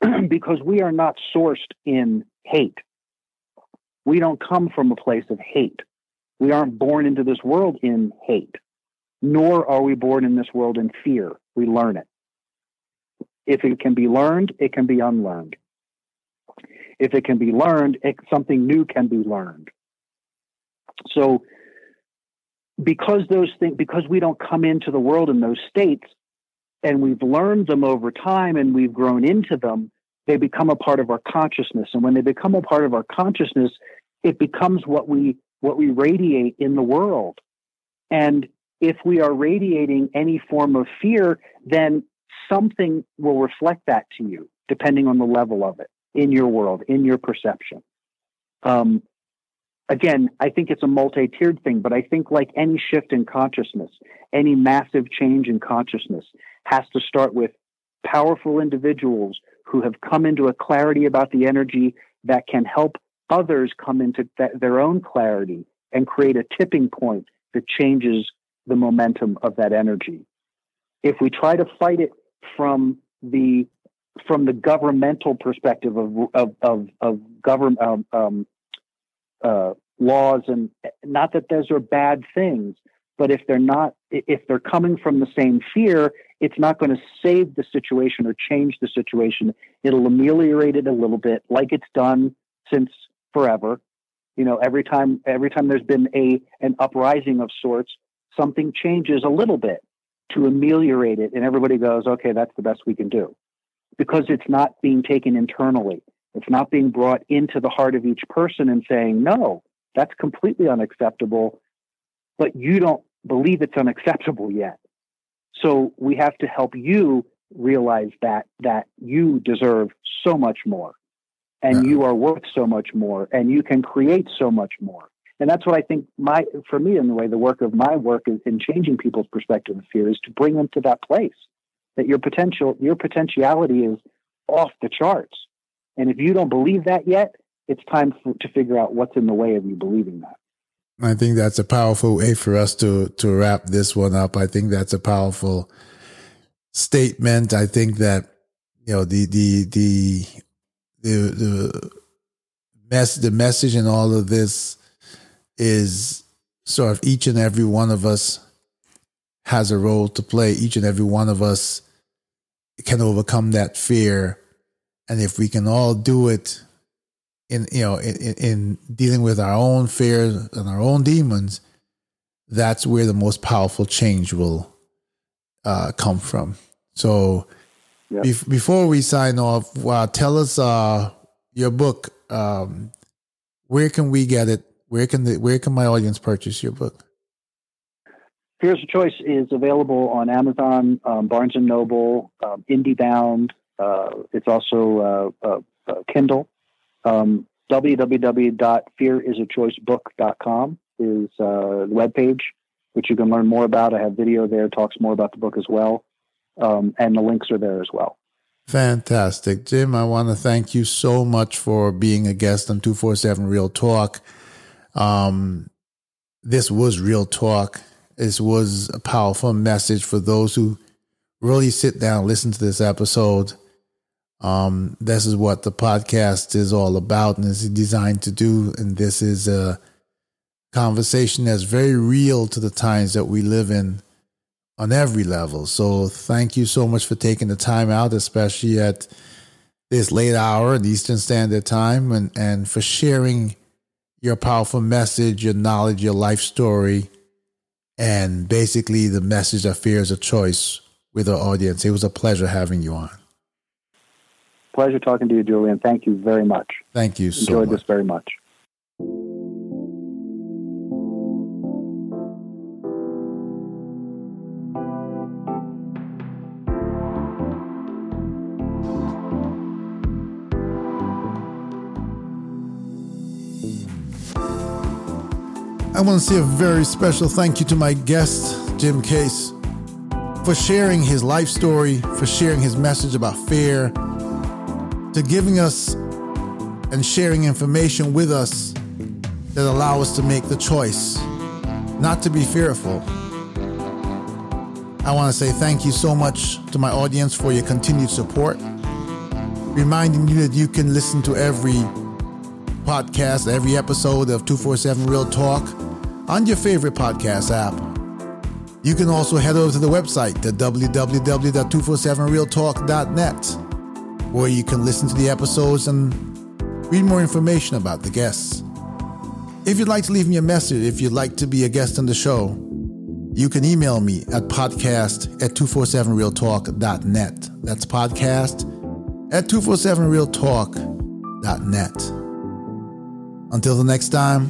because we are not sourced in hate. We don't come from a place of hate. We aren't born into this world in hate nor are we born in this world in fear. We learn it. If it can be learned, it can be unlearned. If it can be learned, it, something new can be learned. So, because those things, because we don't come into the world in those states, and we've learned them over time and we've grown into them, they become a part of our consciousness. And when they become a part of our consciousness, it becomes what we what we radiate in the world. And if we are radiating any form of fear, then something will reflect that to you, depending on the level of it in your world, in your perception. Um, again, I think it's a multi tiered thing, but I think like any shift in consciousness, any massive change in consciousness has to start with powerful individuals who have come into a clarity about the energy that can help others come into th- their own clarity and create a tipping point that changes the momentum of that energy. If we try to fight it from the from the governmental perspective of of of, of government um, um, uh, laws, and not that those are bad things, but if they're not, if they're coming from the same fear, it's not going to save the situation or change the situation. It'll ameliorate it a little bit, like it's done since forever. You know, every time every time there's been a an uprising of sorts, something changes a little bit to ameliorate it, and everybody goes, "Okay, that's the best we can do," because it's not being taken internally. It's not being brought into the heart of each person and saying, "No, that's completely unacceptable," but you don't believe it's unacceptable yet. So we have to help you realize that that you deserve so much more and you are worth so much more and you can create so much more and that's what i think my for me in the way the work of my work is in changing people's perspective of fear is to bring them to that place that your potential your potentiality is off the charts. And if you don't believe that yet it's time for, to figure out what's in the way of you believing that. I think that's a powerful way for us to to wrap this one up. I think that's a powerful statement. I think that you know the the the the the mess the message in all of this is sort of each and every one of us has a role to play. Each and every one of us can overcome that fear, and if we can all do it in you know in, in dealing with our own fears and our own demons, that's where the most powerful change will uh, come from. So Yep. Be- before we sign off, uh, tell us uh, your book. Um, where can we get it? Where can the, where can my audience purchase your book? Fear's a Choice is available on Amazon, um, Barnes and Noble, um, IndieBound. Uh, it's also uh, uh, uh Kindle. Um, www.fearisachoicebook.com is uh, the webpage, which you can learn more about. I have video there, talks more about the book as well um, and the links are there as well. Fantastic. Jim, I want to thank you so much for being a guest on 247 Real Talk. Um, this was Real Talk. This was a powerful message for those who really sit down, listen to this episode. Um, this is what the podcast is all about and is designed to do. And this is a conversation that's very real to the times that we live in on every level. So thank you so much for taking the time out, especially at this late hour in Eastern Standard Time, and, and for sharing your powerful message, your knowledge, your life story, and basically the message that fear is a choice with our audience. It was a pleasure having you on. Pleasure talking to you, Julian. Thank you very much. Thank you so Enjoyed much. this very much. I want to say a very special thank you to my guest, Jim Case, for sharing his life story, for sharing his message about fear, to giving us and sharing information with us that allow us to make the choice not to be fearful. I want to say thank you so much to my audience for your continued support, reminding you that you can listen to every podcast, every episode of 247 Real Talk on your favorite podcast app. You can also head over to the website at www.247realtalk.net, where you can listen to the episodes and read more information about the guests. If you'd like to leave me a message, if you'd like to be a guest on the show, you can email me at podcast at 247realtalk.net. That's podcast at 247realtalk.net. Until the next time,